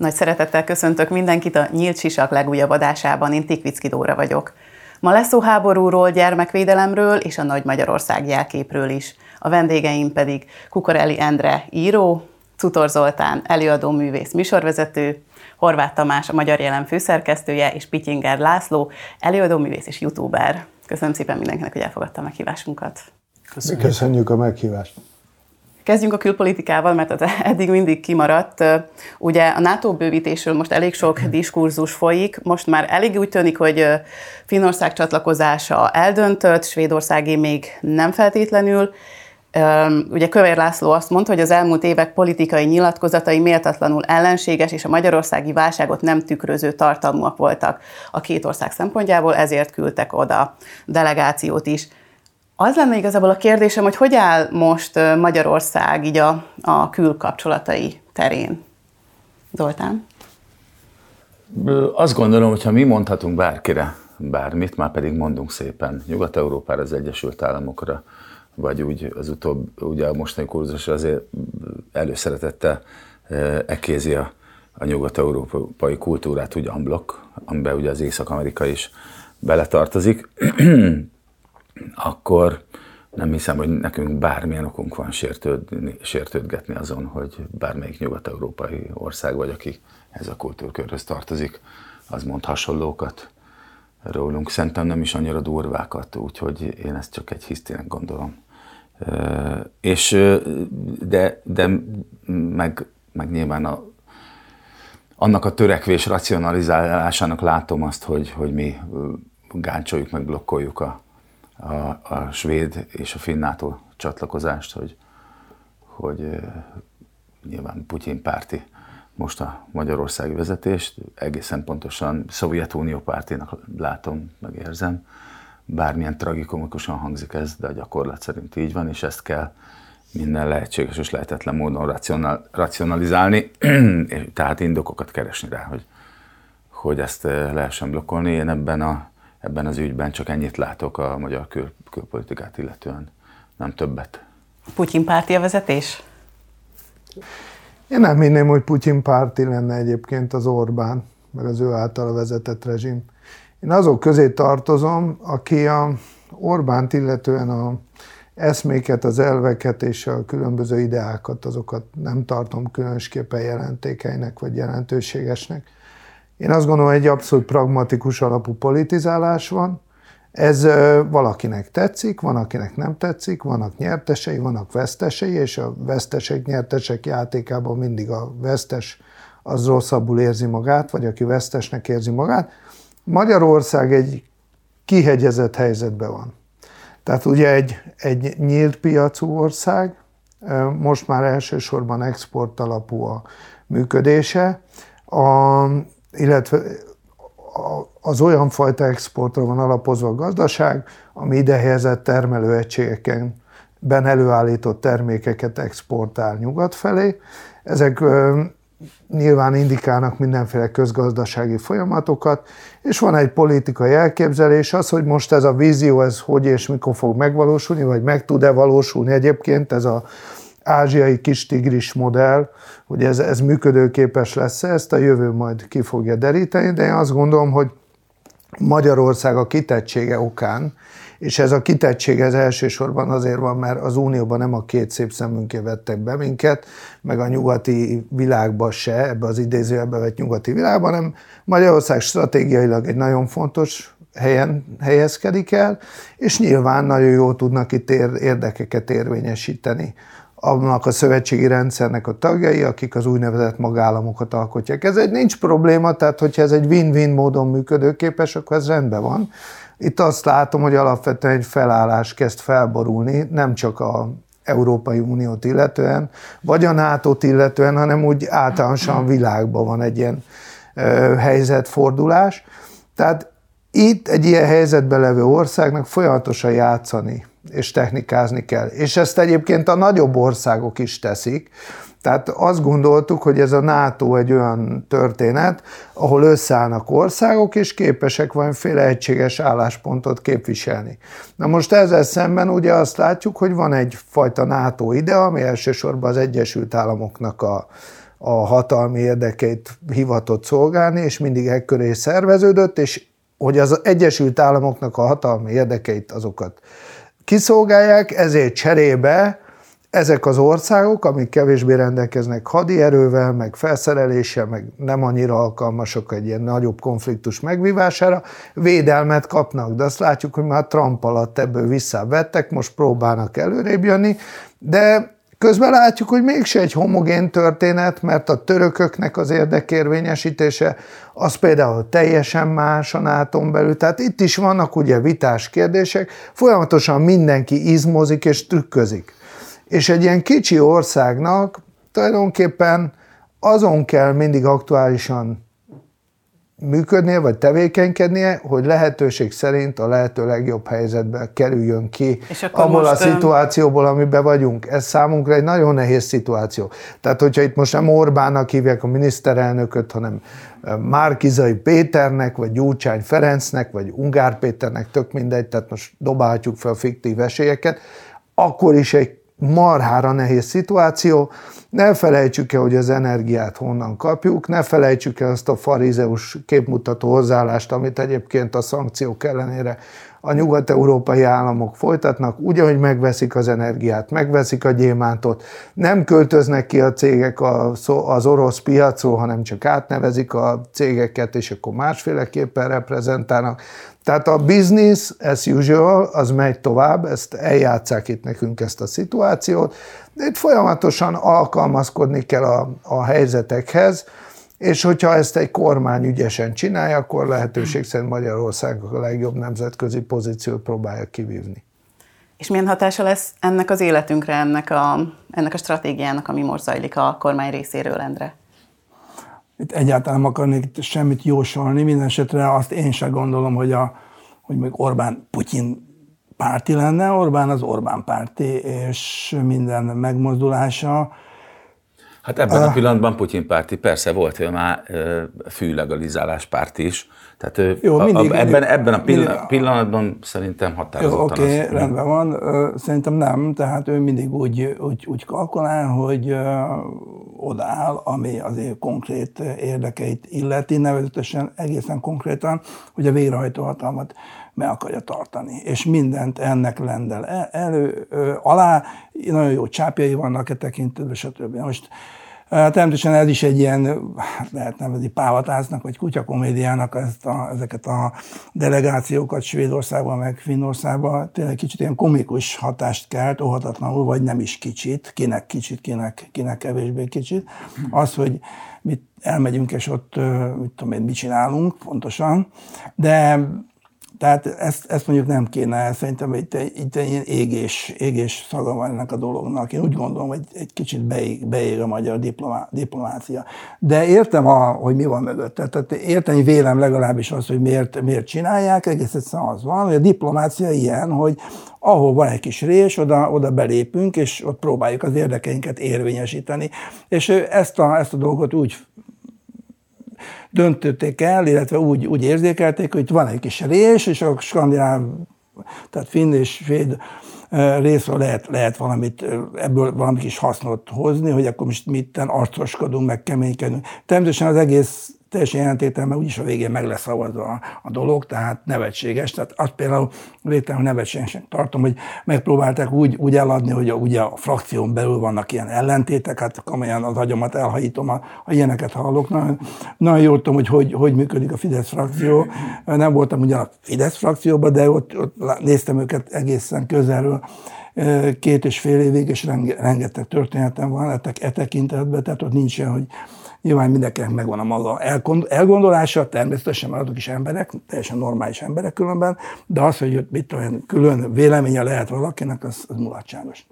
Nagy szeretettel köszöntök mindenkit a Nyílt Sisak legújabb adásában, én Tikvicki Dóra vagyok. Ma lesz szó háborúról, gyermekvédelemről és a Nagy Magyarország jelképről is. A vendégeim pedig Kukoreli Endre író, Cutor Zoltán előadó művész műsorvezető, Horváth Tamás a Magyar Jelen főszerkesztője és Pityinger László előadó művész és youtuber. Köszönöm szépen mindenkinek, hogy elfogadta a meghívásunkat. Köszönjük. Köszönjük a meghívást. Kezdjünk a külpolitikával, mert az eddig mindig kimaradt. Ugye a NATO bővítésről most elég sok diskurzus folyik, most már elég úgy tűnik, hogy Finnország csatlakozása eldöntött, Svédországé még nem feltétlenül. Ugye Kövér László azt mondta, hogy az elmúlt évek politikai nyilatkozatai méltatlanul ellenséges és a magyarországi válságot nem tükröző tartalmúak voltak a két ország szempontjából, ezért küldtek oda delegációt is. Az lenne igazából a kérdésem, hogy hogy áll most Magyarország így a, a külkapcsolatai terén? Zoltán? Azt gondolom, hogy ha mi mondhatunk bárkire bármit, már pedig mondunk szépen Nyugat-Európára, az Egyesült Államokra, vagy úgy az utóbb, ugye a mostani kurzus azért előszeretette ekézi a, a nyugat-európai kultúrát úgy unblock, amiben ugye az Észak-Amerika is beletartozik akkor nem hiszem, hogy nekünk bármilyen okunk van sértődni, sértődgetni azon, hogy bármelyik nyugat-európai ország vagy, aki ez a kultúrkörhöz tartozik, az mond hasonlókat rólunk. Szerintem nem is annyira durvákat, úgyhogy én ezt csak egy hisztének gondolom. És, de, de meg, meg nyilván a, annak a törekvés racionalizálásának látom azt, hogy, hogy mi gáncsoljuk, meg blokkoljuk a, a, a svéd és a finn NATO csatlakozást, hogy, hogy nyilván Putyin párti most a magyarországi vezetést, egészen pontosan Szovjetunió pártinak látom, meg érzem. Bármilyen tragikomikusan hangzik ez, de a gyakorlat szerint így van, és ezt kell minden lehetséges és lehetetlen módon racional, racionalizálni, tehát indokokat keresni rá, hogy, hogy ezt lehessen blokkolni. Én ebben a ebben az ügyben csak ennyit látok a magyar kül- külpolitikát illetően, nem többet. Putyin párti a vezetés? Én nem hinném, hogy Putyin párti lenne egyébként az Orbán, meg az ő által vezetett rezsim. Én azok közé tartozom, aki a Orbánt illetően a eszméket, az elveket és a különböző ideákat, azokat nem tartom különösképpen jelentékeinek vagy jelentőségesnek. Én azt gondolom, egy abszolút pragmatikus alapú politizálás van. Ez valakinek tetszik, van, akinek nem tetszik, vannak nyertesei, vannak vesztesei, és a vesztesek, nyertesek játékában mindig a vesztes az rosszabbul érzi magát, vagy aki vesztesnek érzi magát. Magyarország egy kihegyezett helyzetben van. Tehát ugye egy, egy nyílt piacú ország, most már elsősorban export alapú a működése. A, illetve az olyan fajta exportra van alapozva a gazdaság, ami ide helyezett termelőegységeken ben előállított termékeket exportál nyugat felé. Ezek nyilván indikálnak mindenféle közgazdasági folyamatokat, és van egy politikai elképzelés, az, hogy most ez a vízió, ez hogy és mikor fog megvalósulni, vagy meg tud-e valósulni egyébként, ez a ázsiai kis tigris modell, hogy ez, ez működőképes lesz ezt a jövő majd ki fogja deríteni, de én azt gondolom, hogy Magyarország a kitettsége okán, és ez a kitettség ez elsősorban azért van, mert az Unióban nem a két szép szemünké vettek be minket, meg a nyugati világba se, ebbe az idézőjelbe vett nyugati világban, hanem Magyarország stratégiailag egy nagyon fontos helyen helyezkedik el, és nyilván nagyon jól tudnak itt érdekeket érvényesíteni annak a szövetségi rendszernek a tagjai, akik az úgynevezett magállamokat alkotják. Ez egy nincs probléma, tehát hogyha ez egy win-win módon működőképes, akkor ez rendben van. Itt azt látom, hogy alapvetően egy felállás kezd felborulni, nem csak a Európai Uniót illetően, vagy a nato illetően, hanem úgy általánosan világban van egy ilyen ö, helyzetfordulás. Tehát itt egy ilyen helyzetben levő országnak folyamatosan játszani és technikázni kell. És ezt egyébként a nagyobb országok is teszik. Tehát azt gondoltuk, hogy ez a NATO egy olyan történet, ahol összeállnak országok, és képesek valamiféle egységes álláspontot képviselni. Na most ezzel szemben ugye azt látjuk, hogy van egyfajta NATO ide, ami elsősorban az Egyesült Államoknak a, a hatalmi érdekeit hivatott szolgálni, és mindig ekköré szerveződött, és hogy az Egyesült Államoknak a hatalmi érdekeit azokat kiszolgálják, ezért cserébe ezek az országok, amik kevésbé rendelkeznek hadierővel, meg felszereléssel, meg nem annyira alkalmasok egy ilyen nagyobb konfliktus megvívására, védelmet kapnak. De azt látjuk, hogy már Trump alatt ebből visszavettek, most próbálnak előrébb jönni, de Közben látjuk, hogy mégse egy homogén történet, mert a törököknek az érdekérvényesítése az például teljesen más a nato belül. Tehát itt is vannak ugye vitás kérdések, folyamatosan mindenki izmozik és trükközik. És egy ilyen kicsi országnak tulajdonképpen azon kell mindig aktuálisan működnie, vagy tevékenykednie, hogy lehetőség szerint a lehető legjobb helyzetbe kerüljön ki abból a szituációból, amiben vagyunk. Ez számunkra egy nagyon nehéz szituáció. Tehát, hogyha itt most nem Orbánnak hívják a miniszterelnököt, hanem Márkizai Péternek, vagy Gyurcsány Ferencnek, vagy Ungár Péternek, tök mindegy, tehát most dobálhatjuk fel fiktív esélyeket, akkor is egy marhára nehéz szituáció. Ne felejtsük el, hogy az energiát honnan kapjuk, ne felejtsük el azt a farizeus képmutató hozzáállást, amit egyébként a szankciók ellenére a nyugat-európai államok folytatnak, úgy, ahogy megveszik az energiát, megveszik a gyémántot, nem költöznek ki a cégek az orosz piacról, hanem csak átnevezik a cégeket, és akkor másféleképpen reprezentálnak. Tehát a business as usual, az megy tovább, ezt eljátszák itt nekünk ezt a szituációt, de itt folyamatosan alkalmazkodni kell a, a helyzetekhez, és hogyha ezt egy kormány ügyesen csinálja, akkor lehetőség szerint Magyarország a legjobb nemzetközi pozíciót próbálja kivívni. És milyen hatása lesz ennek az életünkre, ennek a, ennek a stratégiának, ami most zajlik a kormány részéről, Endre? Itt egyáltalán nem akarnék semmit jósolni, minden esetre azt én sem gondolom, hogy, a, hogy még Orbán Putyin párti lenne, Orbán az Orbán párti, és minden megmozdulása Hát ebben a, a pillanatban Putyin párti, persze volt ő már fűlegalizálás párt is, tehát ő Jó, mindig, a, ebben, ebben a pillan, mindig, pillanatban szerintem határozottan. Oké, okay, rendben van, szerintem nem, tehát ő mindig úgy, úgy, úgy kalkulál, hogy odaáll, ami azért konkrét érdekeit illeti, nevezetesen egészen konkrétan, hogy a végrehajtó hatalmat meg akarja tartani. És mindent ennek lendel elő, alá, nagyon jó csápjai vannak e tekintetben, stb. Most Természetesen ez is egy ilyen, hát lehet nevezni pávatásznak, vagy kutyakomédiának ezt a, ezeket a delegációkat Svédországban, meg Finnországban. Tényleg kicsit ilyen komikus hatást kelt, óhatatlanul, vagy nem is kicsit, kinek kicsit, kinek, kinek kevésbé kicsit. Az, hogy mit elmegyünk, és ott, mit tudom én, mit csinálunk pontosan. De tehát ezt, ezt mondjuk nem kéne, szerintem itt, itt ilyen égés, égés szaga van ennek a dolognak. Én úgy gondolom, hogy egy kicsit beég, beég a magyar diplomá, diplomácia. De értem, a, hogy mi van mögött. Tehát érteni vélem legalábbis az, hogy miért, miért csinálják, egész egyszerűen az van, hogy a diplomácia ilyen, hogy ahol van egy kis rés, oda, oda belépünk, és ott próbáljuk az érdekeinket érvényesíteni. És ezt a, ezt a dolgot úgy döntötték el, illetve úgy, úgy érzékelték, hogy itt van egy kis rés, és a skandináv, tehát finn és svéd részről lehet, lehet valamit, ebből valami kis hasznot hozni, hogy akkor most mitten arcoskodunk, meg keménykedünk. Természetesen az egész teljesen jelentétel, mert úgyis a végén meg lesz szavazva a, a dolog, tehát nevetséges. Tehát azt például végtelenül nevetségesnek tartom, hogy megpróbálták úgy, úgy eladni, hogy a, ugye a frakción belül vannak ilyen ellentétek, hát komolyan az agyomat elhajítom, ha, ha ilyeneket hallok. Nagyon, nagyon jól tudom, hogy, hogy hogy működik a Fidesz frakció. Nem voltam ugyan a Fidesz frakcióban, de ott, ott néztem őket egészen közelről két és fél évig, és rengeteg történetem van e tekintetben, tehát ott nincsen, hogy Nyilván mindenkinek megvan a maga elgondolása, természetesen maradok is emberek, teljesen normális emberek különben, de az, hogy mit tudom, külön véleménye lehet valakinek, az, az mulatságos.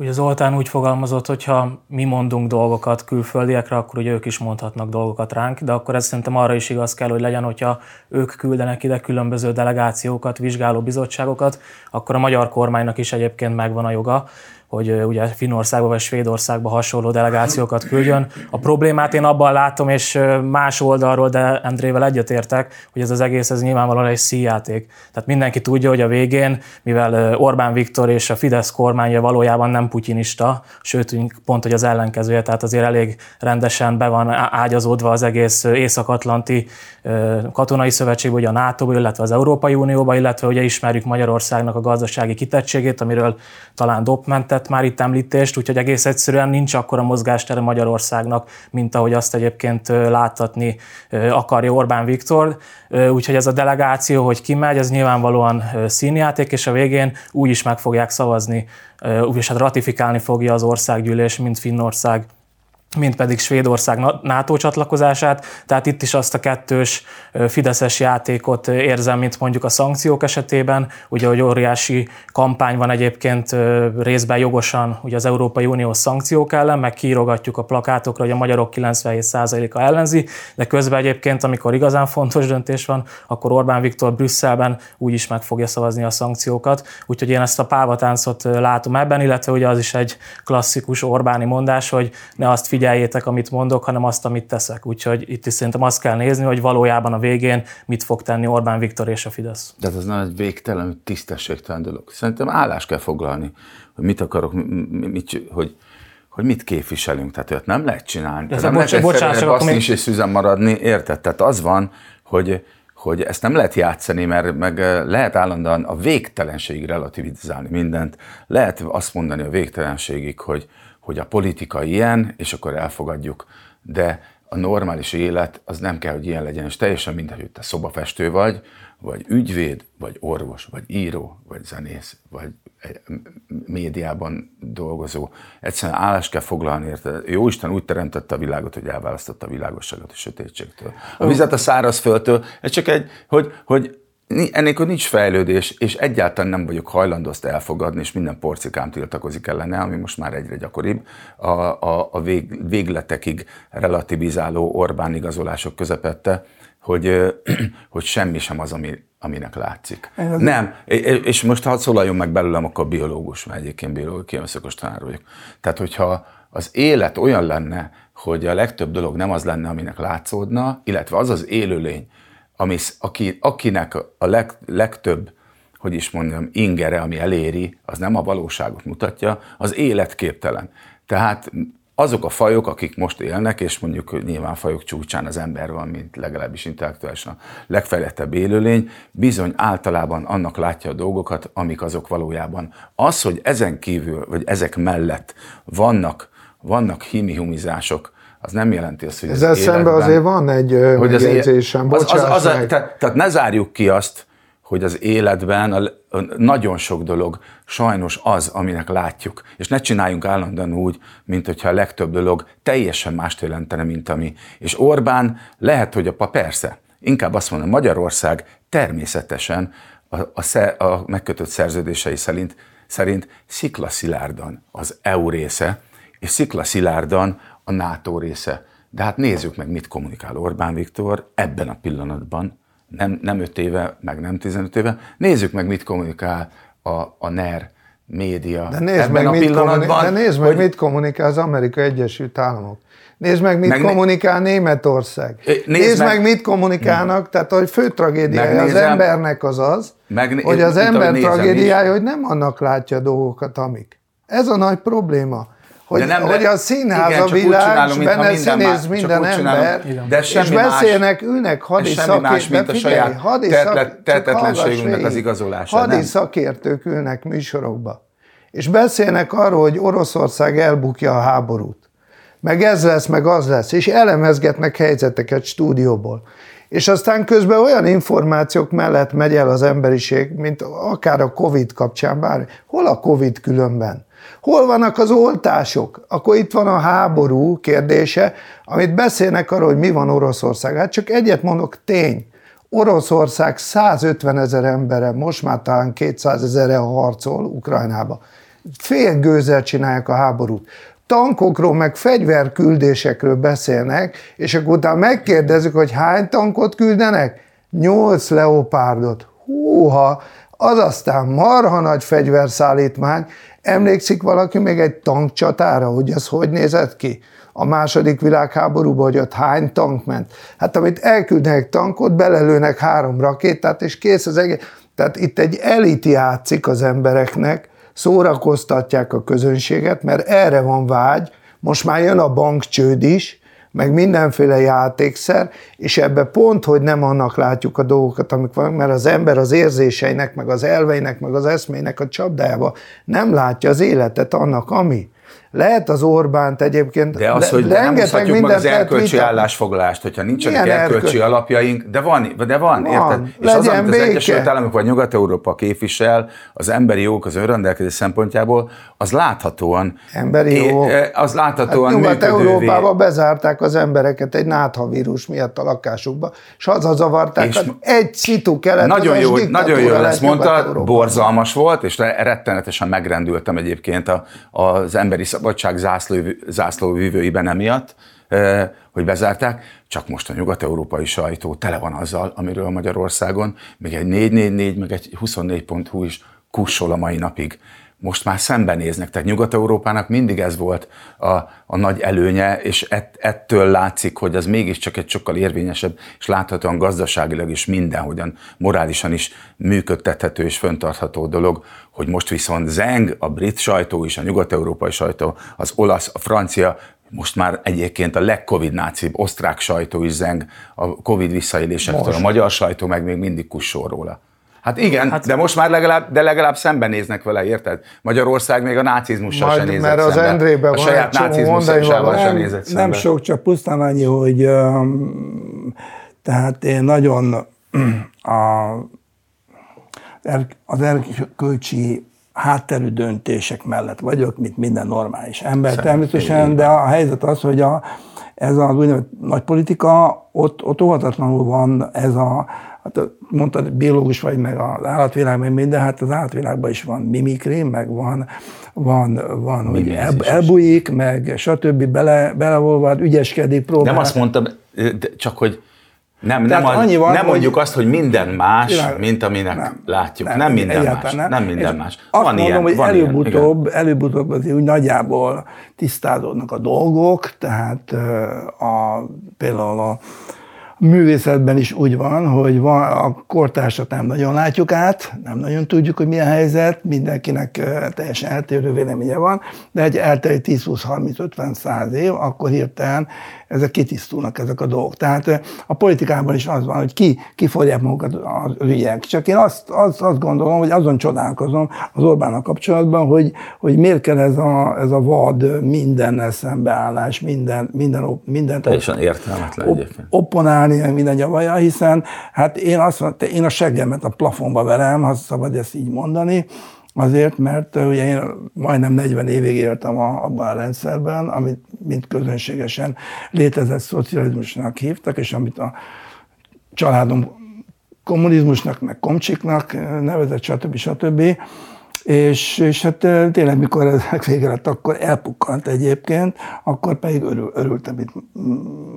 Ugye Zoltán úgy fogalmazott, hogy ha mi mondunk dolgokat külföldiekre, akkor ugye ők is mondhatnak dolgokat ránk, de akkor ez szerintem arra is igaz kell, hogy legyen, hogyha ők küldenek ide különböző delegációkat, vizsgáló bizottságokat, akkor a magyar kormánynak is egyébként megvan a joga, hogy ugye Finnországba vagy Svédországba hasonló delegációkat küldjön. A problémát én abban látom, és más oldalról, de Andrével egyetértek, hogy ez az egész ez nyilvánvalóan egy szíjáték. Tehát mindenki tudja, hogy a végén, mivel Orbán Viktor és a Fidesz kormánya valójában nem putyinista, sőt, pont, hogy az ellenkezője, tehát azért elég rendesen be van ágyazódva az egész Észak-Atlanti katonai szövetség, ugye a nato illetve az Európai Unióba, illetve ugye ismerjük Magyarországnak a gazdasági kitettségét, amiről talán dopmentett már itt említést, úgyhogy egész egyszerűen nincs akkora mozgástere Magyarországnak, mint ahogy azt egyébként láttatni akarja Orbán Viktor. Úgyhogy ez a delegáció, hogy kimegy, ez nyilvánvalóan színjáték, és a végén úgy is meg fogják szavazni, és hát ratifikálni fogja az országgyűlés, mint Finnország mint pedig Svédország NATO csatlakozását, tehát itt is azt a kettős fideszes játékot érzem, mint mondjuk a szankciók esetében, ugye, hogy óriási kampány van egyébként részben jogosan ugye az Európai Unió szankciók ellen, meg kiírogatjuk a plakátokra, hogy a magyarok 97%-a ellenzi, de közben egyébként, amikor igazán fontos döntés van, akkor Orbán Viktor Brüsszelben úgy is meg fogja szavazni a szankciókat, úgyhogy én ezt a pávatáncot látom ebben, illetve ugye az is egy klasszikus Orbáni mondás, hogy ne azt figyeljétek, amit mondok, hanem azt, amit teszek. Úgyhogy itt is szerintem azt kell nézni, hogy valójában a végén mit fog tenni Orbán Viktor és a Fidesz. De ez nem egy végtelen, tisztességtelen dolog. Szerintem állás kell foglalni, hogy mit akarok, mit, hogy, hogy mit képviselünk. Tehát olyat nem lehet csinálni. De nem bocs, lehet bocsánat, még... is és szüzen maradni, érted? Tehát az van, hogy hogy ezt nem lehet játszani, mert meg lehet állandóan a végtelenségig relativizálni mindent. Lehet azt mondani a végtelenségig, hogy hogy a politika ilyen, és akkor elfogadjuk, de a normális élet az nem kell, hogy ilyen legyen, és teljesen mindegy, hogy te szobafestő vagy, vagy ügyvéd, vagy orvos, vagy író, vagy zenész, vagy médiában dolgozó. Egyszerűen állást kell foglalni, érted? Jó Isten úgy teremtette a világot, hogy elválasztotta a világosságot a sötétségtől. A vizet a szárazföldtől, ez csak egy, hogy, hogy Ennélkül nincs fejlődés, és egyáltalán nem vagyok hajlandó azt elfogadni, és minden porcikám tiltakozik ellene, ami most már egyre gyakoribb, a, a, a vég, végletekig relativizáló Orbán igazolások közepette, hogy, hogy semmi sem az, ami, aminek látszik. Az nem, és most ha szólaljon meg belőlem, akkor biológus, mert egyébként biológus, kémeszakos tanár vagyok. Tehát, hogyha az élet olyan lenne, hogy a legtöbb dolog nem az lenne, aminek látszódna, illetve az az élőlény, ami, aki, akinek a leg, legtöbb, hogy is mondjam, ingere, ami eléri, az nem a valóságot mutatja, az életképtelen. Tehát azok a fajok, akik most élnek, és mondjuk nyilván fajok csúcsán az ember van, mint legalábbis intellektuálisan a legfejlettebb élőlény, bizony általában annak látja a dolgokat, amik azok valójában. Az, hogy ezen kívül, vagy ezek mellett vannak, vannak himihumizások, az nem jelenti azt, hogy Ezzel az szemben azért van egy hogy megjegyzésem, az, az, az, az, tehát, tehát ne zárjuk ki azt, hogy az életben a, a, nagyon sok dolog sajnos az, aminek látjuk. És ne csináljunk állandóan úgy, mint hogyha a legtöbb dolog teljesen mást jelentene, mint ami. És Orbán lehet, hogy a persze, inkább azt mondom, Magyarország természetesen a, a, a megkötött szerződései szerint, szerint sziklaszilárdan az EU része, és sziklaszilárdan a NATO része. De hát nézzük meg, mit kommunikál Orbán Viktor ebben a pillanatban, nem, nem 5 éve, meg nem 15 éve. Nézzük meg, mit kommunikál a, a NER média de nézd ebben meg, a pillanatban. De nézd meg, hogy... mit kommunikál az Amerikai Egyesült Államok. Nézd meg, mit meg kommunikál Németország. Nézd, nézd meg, meg, mit kommunikálnak, meg, tehát a fő tragédiája az embernek az az, meg, hogy az ember tragédiája, hogy nem annak látja a dolgokat, amik. Ez a nagy probléma hogy, nem, hogy a színház igen, a világ, és benne színész minden ember, de és beszélnek, más, ülnek hadi szakértők, mint a saját tehetetlenségünknek az igazolása. Hadi nem. szakértők ülnek műsorokba, és beszélnek arról, hogy Oroszország elbukja a háborút, meg ez lesz, meg az lesz, és elemezgetnek helyzeteket stúdióból. És aztán közben olyan információk mellett megy el az emberiség, mint akár a Covid kapcsán, bár hol a Covid különben? Hol vannak az oltások? Akkor itt van a háború kérdése, amit beszélnek arról, hogy mi van Oroszország. Hát csak egyet mondok, tény. Oroszország 150 ezer embere, most már talán 200 ezerre harcol Ukrajnába. Fél gőzzel csinálják a háborút. Tankokról, meg fegyverküldésekről beszélnek, és akkor utána megkérdezzük, hogy hány tankot küldenek? Nyolc leopárdot. Húha, Az aztán marha nagy fegyverszállítmány. Emlékszik valaki még egy tankcsatára, hogy ez hogy nézett ki? a második világháborúban, hogy ott hány tank ment. Hát amit elküldnek tankot, belelőnek három rakétát, és kész az egész. Tehát itt egy elit játszik az embereknek, szórakoztatják a közönséget, mert erre van vágy, most már jön a bankcsőd is, meg mindenféle játékszer, és ebbe pont, hogy nem annak látjuk a dolgokat, amik vannak, mert az ember az érzéseinek, meg az elveinek, meg az eszmének a csapdájába nem látja az életet annak, ami. Lehet az Orbánt egyébként... De az, hogy nem húzhatjuk meg az erkölcsi vita... állásfoglalást, hogyha nincsenek Milyen erkölcsi erköl... alapjaink, de van, de van, van érted? És az, amit béke. az Egyesült Államok vagy Nyugat-Európa képvisel, az emberi jogok, az önrendelkezés szempontjából, az láthatóan... Emberi jogok. Az láthatóan hát Nyugat-Európában bezárták az embereket egy náthavírus miatt a lakásukba, és hazazavarták, és egy szitu kelet, Nagyon jó, nagyon jó ezt mondta, borzalmas volt, és rettenetesen megrendültem egyébként az emberi szabadság zászló, zászlóvívőiben emiatt, hogy bezárták, csak most a nyugat-európai sajtó tele van azzal, amiről Magyarországon még egy 444, meg egy 24.hu is kussol a mai napig most már szembenéznek. Tehát Nyugat-Európának mindig ez volt a, a nagy előnye, és ett, ettől látszik, hogy az mégiscsak egy sokkal érvényesebb, és láthatóan gazdaságilag is mindenhogyan, morálisan is működtethető és föntartható dolog, hogy most viszont zeng a brit sajtó is, a nyugat-európai sajtó, az olasz, a francia, most már egyébként a legcovid nácibb osztrák sajtó is zeng a covid visszaélésektől, a magyar sajtó meg még mindig kussol róla. Hát igen, hát, de most már legalább, de legalább szembenéznek vele, érted? Magyarország még a nácizmussal se nézett Mert az Endrében van a saját nácizmussal sem nézett szembe. Nem sok, csak pusztán annyi, hogy um, tehát én nagyon a, az erkölcsi hátterű döntések mellett vagyok, mint minden normális ember Szerintem természetesen, de a helyzet az, hogy a, ez az úgynevezett nagy politika, ott, ott óvatatlanul van ez a, hát mondtad, biológus vagy, meg az állatvilág, meg minden, hát az állatvilágban is van mimikri, meg van, van, van hogy el, elbújik, meg stb. bele, beleolvad, ügyeskedik, próbál. Nem azt mondtam, csak hogy nem, nem, az, annyi van, nem mondjuk hogy azt, hogy minden más, világ, mint aminek nem, látjuk. Nem, nem minden más. Nem, nem minden más. Van azt ilyen, mondom, hogy van előbb-utóbb, ilyen, előbb-utóbb azért úgy nagyjából tisztázódnak a dolgok, tehát a, például a, művészetben is úgy van, hogy van, a kortársat nem nagyon látjuk át, nem nagyon tudjuk, hogy milyen helyzet, mindenkinek teljesen eltérő véleménye van, de egy eltelik 10, 20, 30, 50, 100 év, akkor hirtelen ezek kitisztulnak ezek a dolgok. Tehát a politikában is az van, hogy ki, ki fogják magukat az ügyek. Csak én azt, azt, azt gondolom, hogy azon csodálkozom az Orbánnal kapcsolatban, hogy, hogy miért kell ez a, ez a vad mindennel szembeállás, minden, minden, minden Teljesen értelmetlen op, Opponálni, minden javaja, hiszen hát én azt mondom, én a seggemet a plafonba verem, ha szabad ezt így mondani, Azért, mert ugye én majdnem 40 évig éltem a, abban a rendszerben, amit mint közönségesen létezett szocializmusnak hívtak, és amit a családom kommunizmusnak, meg komcsiknak nevezett, stb. stb. És, és hát tényleg, mikor ezek vége lett, akkor elpukkant egyébként, akkor pedig örül, örültem itt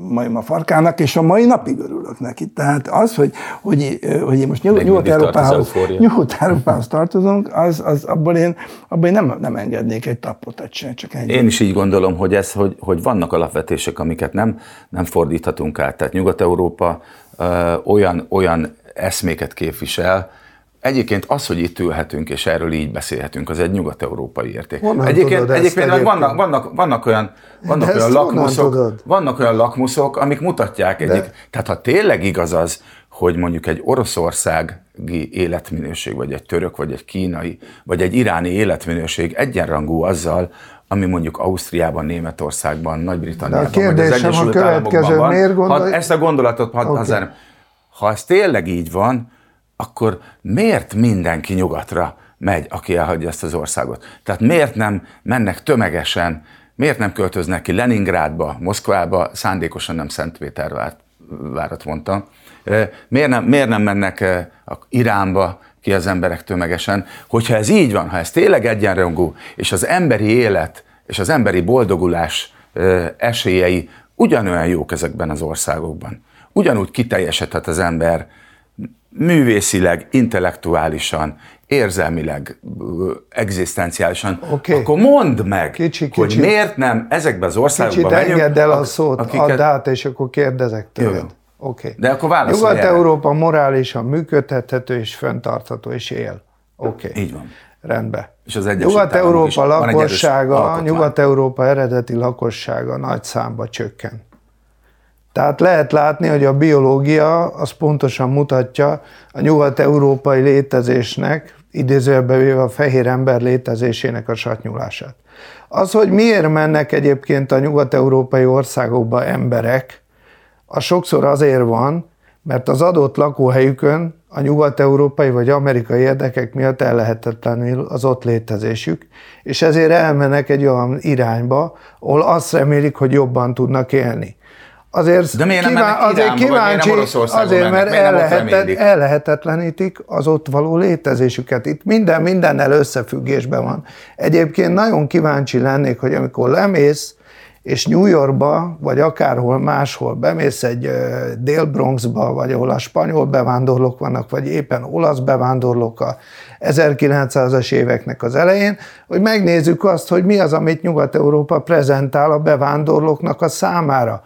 majom a farkának, és a mai napig örülök neki. Tehát az, hogy, hogy, hogy én most Nyugat-Európához, Nyugat-Európához tartozunk, az, az abból én, abból én nem, nem engednék egy tapotat sem, csak ennyi. Én is így gondolom, hogy, ez, hogy, hogy vannak alapvetések, amiket nem, nem fordíthatunk át. Tehát Nyugat-Európa ö, olyan, olyan eszméket képvisel, Egyébként az, hogy itt ülhetünk és erről így beszélhetünk, az egy nyugat-európai érték. Honnan egyébként egyébként egyébként vannak, vannak, vannak olyan, vannak olyan lakmuszok, vannak olyan lakmuszok, amik mutatják egyik. Tehát ha tényleg igaz az, hogy mondjuk egy oroszországi életminőség, vagy egy török, vagy egy kínai, vagy egy iráni életminőség egyenrangú azzal, ami mondjuk Ausztriában, Németországban, Nagy-Britanniában, vagy az Egyesült a Államokban van. Ha ezt a gondolatot, ha, okay. ha ez tényleg így van, akkor miért mindenki nyugatra megy, aki elhagyja ezt az országot? Tehát miért nem mennek tömegesen, miért nem költöznek ki Leningrádba, Moszkvába, szándékosan nem Szentpétervárat mondtam, miért nem, miért nem mennek Iránba ki az emberek tömegesen? Hogyha ez így van, ha ez tényleg egyenrangú, és az emberi élet és az emberi boldogulás esélyei ugyanolyan jók ezekben az országokban, ugyanúgy kiteljesedhet az ember művészileg, intellektuálisan, érzelmileg, egzisztenciálisan, Oké. akkor mondd meg, Kicsi, hogy kicsi. miért nem ezekbe az országokba Kicsit megyünk, engedd el a szót, akiket- add át, és akkor kérdezek tőled. jó. Oké. De akkor válaszolj. Nyugat-Európa morálisan működtethető és fenntartható, és él. Oké. Így van. Rendben. És az Nyugat-Európa lakossága. Nyugat-Európa eredeti lakossága nagy számba csökken. Tehát lehet látni, hogy a biológia az pontosan mutatja a nyugat-európai létezésnek, idézőjelbe véve a fehér ember létezésének a satnyulását. Az, hogy miért mennek egyébként a nyugat-európai országokba emberek, az sokszor azért van, mert az adott lakóhelyükön a nyugat-európai vagy amerikai érdekek miatt ellehetetlenül az ott létezésük, és ezért elmennek egy olyan irányba, ahol azt remélik, hogy jobban tudnak élni. Azért, De miért nem mennek azért vagy miért nem kíváncsi, azért, mennek? mert nem ellehetet, ellehetetlenítik az ott való létezésüket. Itt minden mindennel összefüggésben van. Egyébként nagyon kíváncsi lennék, hogy amikor lemész, és New Yorkba, vagy akárhol máshol bemész egy Dél-Bronxba, vagy ahol a spanyol bevándorlók vannak, vagy éppen olasz bevándorlók a 1900-as éveknek az elején, hogy megnézzük azt, hogy mi az, amit Nyugat-Európa prezentál a bevándorlóknak a számára.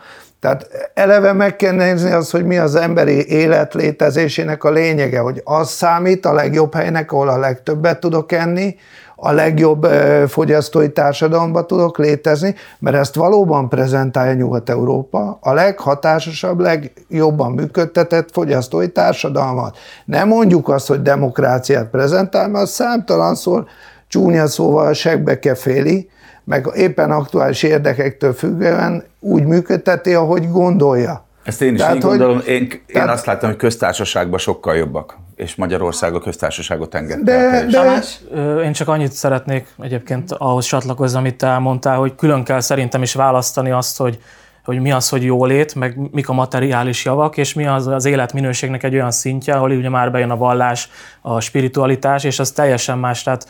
Tehát eleve meg kell nézni az, hogy mi az emberi élet létezésének a lényege, hogy az számít a legjobb helynek, ahol a legtöbbet tudok enni, a legjobb fogyasztói társadalomba tudok létezni, mert ezt valóban prezentálja Nyugat-Európa, a leghatásosabb, legjobban működtetett fogyasztói társadalmat. Nem mondjuk azt, hogy demokráciát prezentál, mert az számtalanszor csúnya szóval segbekeféli, meg éppen aktuális érdekektől függően úgy működteti, ahogy gondolja. Ezt én is Tehát, így hogy- gondolom. Én, én tehát- azt látom, hogy köztársaságban sokkal jobbak, és Magyarország a köztársaságot engedte. De, de Tamás? Én csak annyit szeretnék egyébként ahhoz csatlakozni, amit te elmondtál, hogy külön kell szerintem is választani azt, hogy hogy mi az, hogy jólét, meg mik a materiális javak, és mi az az életminőségnek egy olyan szintje, ahol ugye már bejön a vallás, a spiritualitás, és az teljesen más. Tehát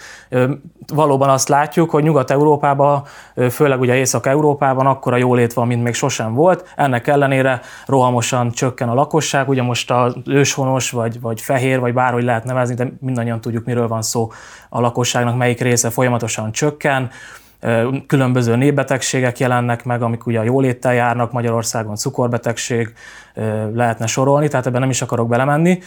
valóban azt látjuk, hogy Nyugat-Európában, főleg ugye Észak-Európában akkora jólét van, mint még sosem volt. Ennek ellenére rohamosan csökken a lakosság. Ugye most az őshonos, vagy, vagy fehér, vagy bárhogy lehet nevezni, de mindannyian tudjuk, miről van szó. A lakosságnak melyik része folyamatosan csökken. Különböző népbetegségek jelennek meg, amik ugye a jóléttel járnak, Magyarországon cukorbetegség, lehetne sorolni, tehát ebben nem is akarok belemenni.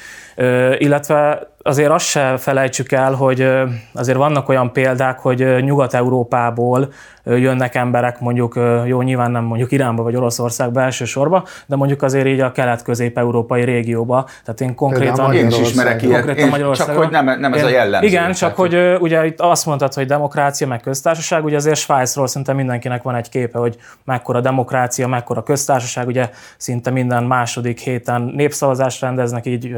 Illetve azért azt se felejtsük el, hogy azért vannak olyan példák, hogy Nyugat-Európából jönnek emberek, mondjuk, jó, nyilván nem mondjuk Iránba vagy Oroszországba elsősorban, de mondjuk azért így a kelet-közép-európai régióba. Tehát én konkrétan... Én is ismerek ilyet, Konkrétan én, csak hogy nem, nem ez a jellemző. Igen, csak hogy ugye itt azt mondtad, hogy demokrácia, meg köztársaság, ugye azért Svájcról szinte mindenkinek van egy képe, hogy mekkora demokrácia, mekkora köztársaság, ugye szinte minden második héten népszavazást rendeznek, így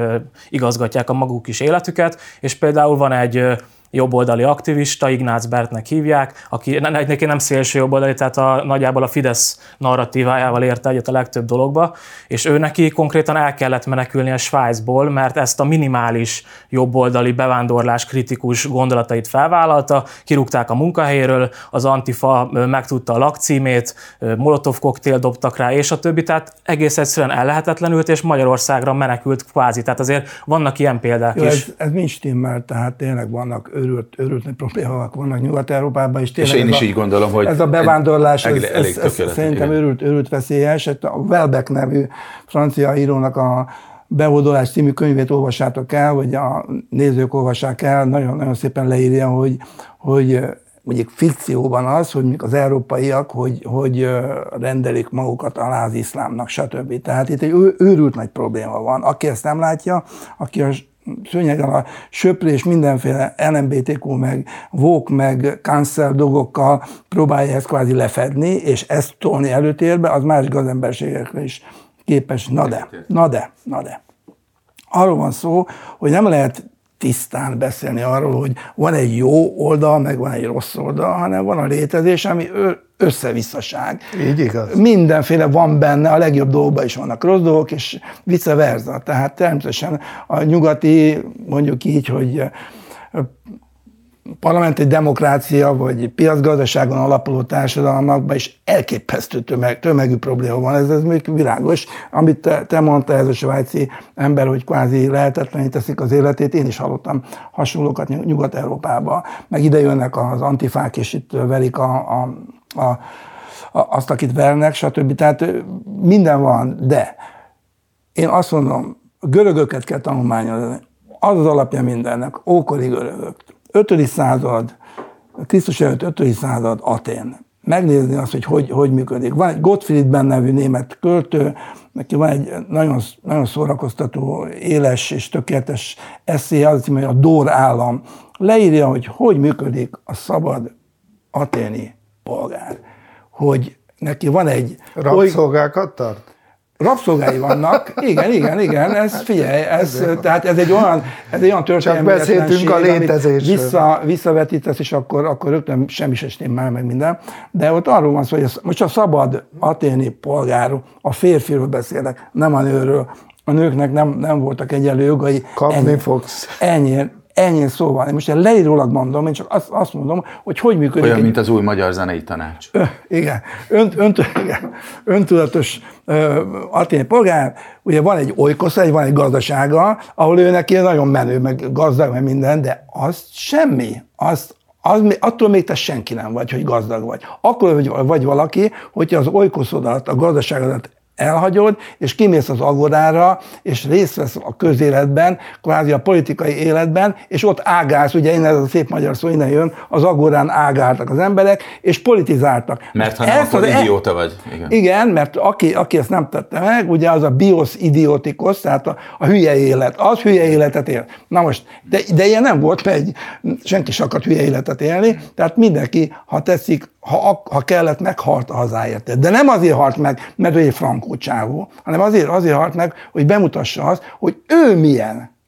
igazgatják a maguk is életüket, és például van egy jobboldali aktivista, Ignác Bertnek hívják, aki ne- neki nem szélső jobboldali, tehát a, nagyjából a Fidesz narratívájával érte egyet a legtöbb dologba, és ő neki konkrétan el kellett menekülni a Svájcból, mert ezt a minimális jobboldali bevándorlás kritikus gondolatait felvállalta, kirúgták a munkahelyéről, az Antifa megtudta a lakcímét, molotov koktél dobtak rá, és a többi, tehát egész egyszerűen ellehetetlenült, és Magyarországra menekült kvázi. Tehát azért vannak ilyen példák Jó, is. ez, ez nincs stimmel, tehát tényleg vannak őrült, őrült problémák vannak Nyugat-Európában, és tényleg És én ez is a, így gondolom, hogy ez a bevándorlás, ez, elég- ez, elég ez, tökéletes, szerintem igen. őrült, őrült veszélyes. Hát A Welbeck nevű francia írónak a Behódolás című könyvét olvassátok el, vagy a nézők olvassák el, nagyon-nagyon szépen leírja, hogy, hogy mondjuk fikcióban az, hogy az európaiak, hogy, hogy rendelik magukat alá az iszlámnak, stb. Tehát itt egy őrült nagy probléma van. Aki ezt nem látja, aki a szőnyeg alá söprés mindenféle LMBTQ, meg vók, meg cancel dolgokkal próbálja ezt kvázi lefedni, és ezt tolni előtérbe, az más gazemberségekre is képes. Na de, na de, na de. Arról van szó, hogy nem lehet tisztán beszélni arról, hogy van egy jó oldal, meg van egy rossz oldal, hanem van a létezés, ami ö- összevisszaság. Így igaz. Mindenféle van benne, a legjobb dolgokban is vannak rossz dolgok, és vice versa. Tehát természetesen a nyugati, mondjuk így, hogy parlamenti demokrácia vagy piacgazdaságon alapuló társadalmakban is elképesztő tömeg, tömegű probléma van. Ez, ez még világos. Amit te, te mondta ez a svájci ember, hogy kvázi lehetetlené teszik az életét, én is hallottam hasonlókat Nyugat-Európában. Meg ide jönnek az antifák, és itt verik a, a, a, a, azt, akit vernek, stb. Tehát minden van, de én azt mondom, görögöket kell tanulmányozni. Az az alapja mindennek, ókori görögök. 5. század, Krisztus előtt 5. század Atén. Megnézni azt, hogy hogy, hogy működik. Van egy Gottfriedben nevű német költő, neki van egy nagyon, nagyon szórakoztató, éles és tökéletes eszé, az hogy a Dór állam. Leírja, hogy hogy működik a szabad aténi polgár. Hogy neki van egy... Rabszolgákat tart? rabszolgái vannak, igen, igen, igen, ez figyelj, ez, tehát ez egy olyan, ez egy olyan történelmi Csak beszéltünk a létezésről. Vissza, visszavetítesz, és akkor, akkor rögtön semmi se már meg minden. De ott arról van szó, hogy most a szabad aténi polgár, a férfiről beszélek, nem a nőről, a nőknek nem, nem voltak egyenlő jogai. Kapni ennyi, fogsz. Ennyi, ennyi szó van. Én most leírólag mondom, én csak azt, azt mondom, hogy hogy működik. Olyan, egy... mint az új magyar zenei tanács. Ö, igen. Önt, önt, igen. Öntudatos aténi polgár, ugye van egy olykosz, egy, van egy gazdasága, ahol ő neki nagyon menő, meg gazdag, meg minden, de az semmi. Azt, az, attól még te senki nem vagy, hogy gazdag vagy. Akkor vagy, vagy valaki, hogyha az olykoszodat, a gazdaságodat elhagyod, és kimész az agorára, és részt vesz a közéletben, kvázi a politikai életben, és ott ágálsz, ugye innen ez a szép magyar szó, innen jön, az agorán ágáltak az emberek, és politizáltak. Mert ha nem, akkor az e- idióta vagy. Igen. Igen, mert aki, aki ezt nem tette meg, ugye az a bios idiotikos, tehát a, a hülye élet, az hülye életet él. Na most, de, de ilyen nem volt, mert senki sem akart hülye életet élni, tehát mindenki, ha teszik, ha, ha kellett, meghalt a hazáért. De nem azért halt meg, mert ő egy frankó csávó, hanem azért, azért halt meg, hogy bemutassa azt, hogy ő milyen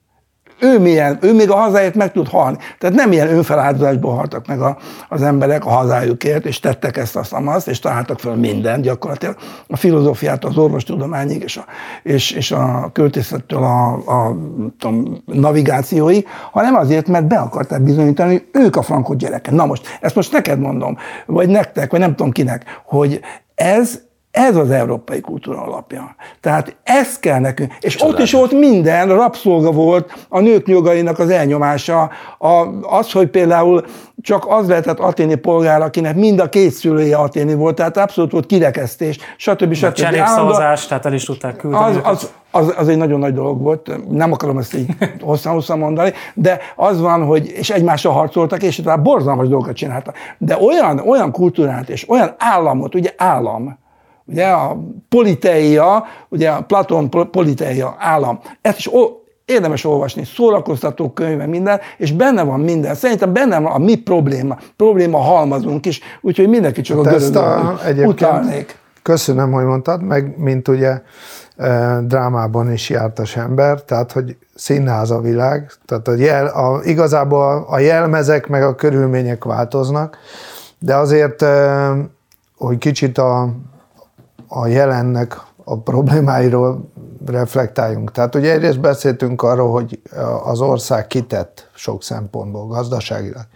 ő milyen, ő még a hazáért meg tud halni. Tehát nem ilyen önfeláldozásból haltak meg a, az emberek a hazájukért, és tettek ezt, azt, azt, és találtak fel mindent gyakorlatilag. A filozófiát az orvostudományig, és a, és, és a költészettől a, a tudom, navigációig, hanem azért, mert be akarták bizonyítani, hogy ők a frankot gyereke. Na most, ezt most neked mondom, vagy nektek, vagy nem tudom kinek, hogy ez ez az európai kultúra alapja. Tehát ez kell nekünk. És Csodál. ott is volt minden, rabszolga volt a nők jogainak az elnyomása, a, az, hogy például csak az lehetett aténi polgár, akinek mind a két szülője aténi volt, tehát abszolút volt kirekesztés, stb. stb. Cserékszavazás, tehát el is tudták küldeni. Az, az, az, az egy nagyon nagy dolog volt, nem akarom ezt így hosszan-hosszan mondani, de az van, hogy és egymással harcoltak, és tehát borzalmas dolgokat csináltak. De olyan, olyan kultúrát és olyan államot, ugye állam, ugye a politeia, ugye a Platon politeia állam, ezt is érdemes olvasni, szórakoztató könyve, minden, és benne van minden. Szerintem benne van a mi probléma. Probléma halmazunk is, úgyhogy mindenki csak hát a görögön utalnék. Köszönöm, hogy mondtad, meg mint ugye e, drámában is jártas ember, tehát hogy színház a világ, tehát a jel, a, igazából a jelmezek meg a körülmények változnak, de azért, e, hogy kicsit a a jelennek a problémáiról reflektáljunk. Tehát ugye egyrészt beszéltünk arról, hogy az ország kitett sok szempontból, gazdaságilag,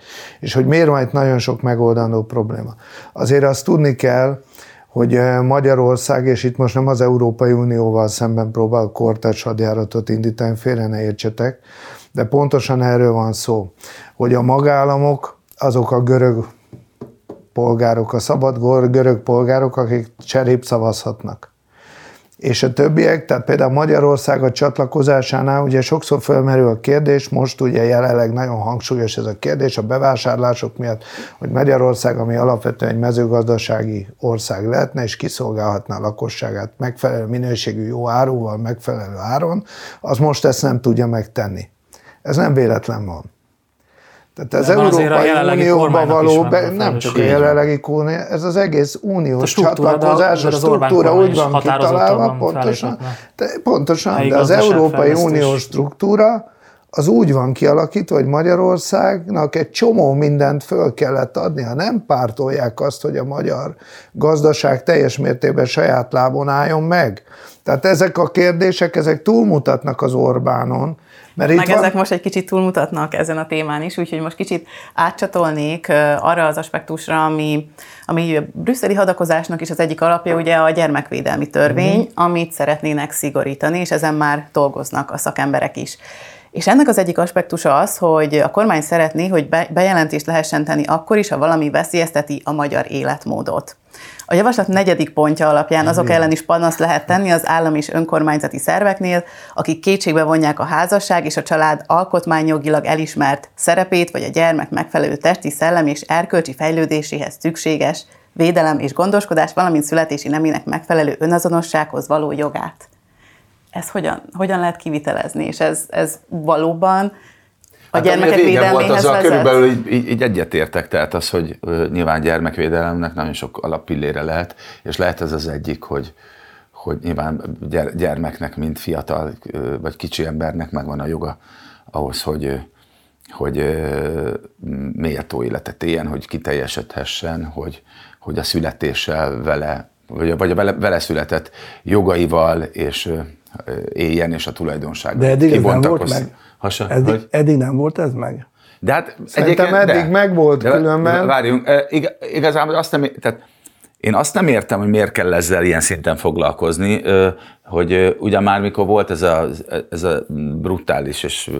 és hogy miért van itt nagyon sok megoldandó probléma. Azért azt tudni kell, hogy Magyarország, és itt most nem az Európai Unióval szemben próbál kortárs hadjáratot indítani, félre ne értsetek, de pontosan erről van szó, hogy a magállamok azok a görög polgárok, a szabad görög polgárok, akik cserép szavazhatnak. És a többiek, tehát például Magyarország a csatlakozásánál ugye sokszor felmerül a kérdés, most ugye jelenleg nagyon hangsúlyos ez a kérdés a bevásárlások miatt, hogy Magyarország, ami alapvetően egy mezőgazdasági ország lehetne, és kiszolgálhatná a lakosságát megfelelő minőségű jó áruval, megfelelő áron, az most ezt nem tudja megtenni. Ez nem véletlen van. Tehát ez Európai Unióba való, be, nem csak a jelenlegi unió, ez az egész uniós csatlakozás, a struktúra úgy van kitalálva, pontosan, de, pontosan, de az Európai Uniós struktúra, az úgy van kialakítva, hogy Magyarországnak egy csomó mindent föl kellett adni, ha nem pártolják azt, hogy a magyar gazdaság teljes mértékben saját lábon álljon meg. Tehát ezek a kérdések, ezek túlmutatnak az Orbánon, mert Meg van... ezek most egy kicsit túlmutatnak ezen a témán is, úgyhogy most kicsit átcsatolnék arra az aspektusra, ami, ami a brüsszeli hadakozásnak is az egyik alapja, ugye a gyermekvédelmi törvény, mm. amit szeretnének szigorítani, és ezen már dolgoznak a szakemberek is. És ennek az egyik aspektusa az, hogy a kormány szeretné, hogy bejelentést lehessen tenni akkor is, ha valami veszélyezteti a magyar életmódot. A javaslat negyedik pontja alapján azok ellen is panaszt lehet tenni az állami és önkormányzati szerveknél, akik kétségbe vonják a házasság és a család alkotmányjogilag elismert szerepét, vagy a gyermek megfelelő testi, szellemi és erkölcsi fejlődéséhez szükséges védelem és gondoskodás, valamint születési nemének megfelelő önazonossághoz való jogát. Ez hogyan, hogyan lehet kivitelezni, és ez, ez valóban a hát, gyermekek védelméhez volt, azzal körülbelül így, így, így egyetértek, tehát az, hogy nyilván gyermekvédelemnek nagyon sok alappillére lehet, és lehet ez az egyik, hogy, hogy nyilván gyermeknek, mint fiatal vagy kicsi embernek megvan a joga ahhoz, hogy, hogy méltó életet éljen, hogy kiteljesedhessen, hogy, hogy a születéssel vele, vagy, vagy a vele, vele született jogaival és éljen, és a tulajdonságban. De eddig ez nem volt meg? Hasa, eddig, hogy? eddig nem volt ez meg? De hát Szerintem eddig de, meg volt de, különben. Várjunk, igazából azt nem, tehát én azt nem értem, hogy miért kell ezzel ilyen szinten foglalkozni, hogy ugye már mikor volt ez a, ez a brutális és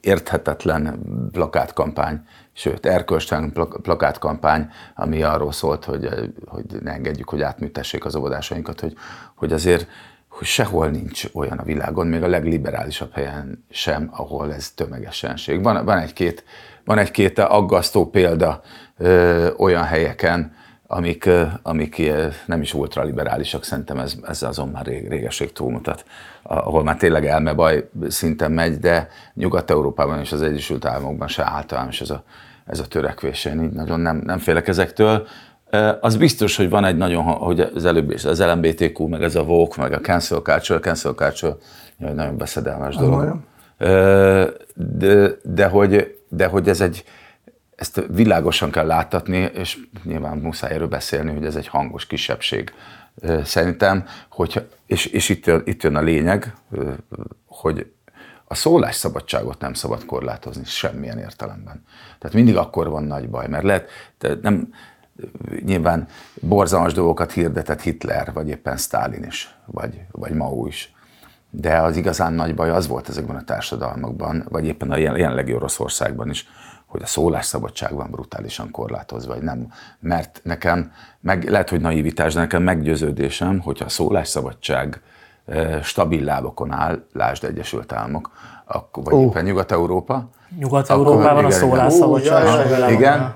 érthetetlen plakátkampány, sőt, erkölcstelen plakátkampány, ami arról szólt, hogy, hogy ne engedjük, hogy átműtessék az óvodásainkat, hogy, hogy azért hogy sehol nincs olyan a világon, még a legliberálisabb helyen sem, ahol ez tömegesenség. Van, van egy-két van egy-két aggasztó példa ö, olyan helyeken, amik, ö, amik ö, nem is ultraliberálisak, szerintem ez, ez azon már rég, régeség túlmutat, ahol már tényleg elmebaj szinten megy, de Nyugat-Európában és az Egyesült Államokban se általános ez a, ez a törekvés. Én így nagyon nem, nem félek ezektől az biztos, hogy van egy nagyon, hogy az előbb is, az LMBTQ, meg ez a Vogue, meg a cancel culture, cancel culture, egy nagyon beszedelmes dolog. De, de, hogy, de hogy ez egy, ezt világosan kell láttatni, és nyilván muszáj erről beszélni, hogy ez egy hangos kisebbség. Szerintem, hogyha, és, és itt, jön, itt jön a lényeg, hogy a szólásszabadságot nem szabad korlátozni semmilyen értelemben. Tehát mindig akkor van nagy baj, mert lehet, nem, nyilván borzalmas dolgokat hirdetett Hitler, vagy éppen Stalin is, vagy, vagy Mao is. De az igazán nagy baj az volt ezekben a társadalmakban, vagy éppen a jelenlegi Oroszországban is, hogy a szólásszabadság van brutálisan korlátozva, vagy nem. Mert nekem, meg, lehet, hogy naivitás, de nekem meggyőződésem, hogyha a szólásszabadság stabil lábokon áll, lásd Egyesült Államok, akkor, vagy uh. éppen Nyugat-Európa. Nyugat-Európában a szólásszabadság. Igen, igen.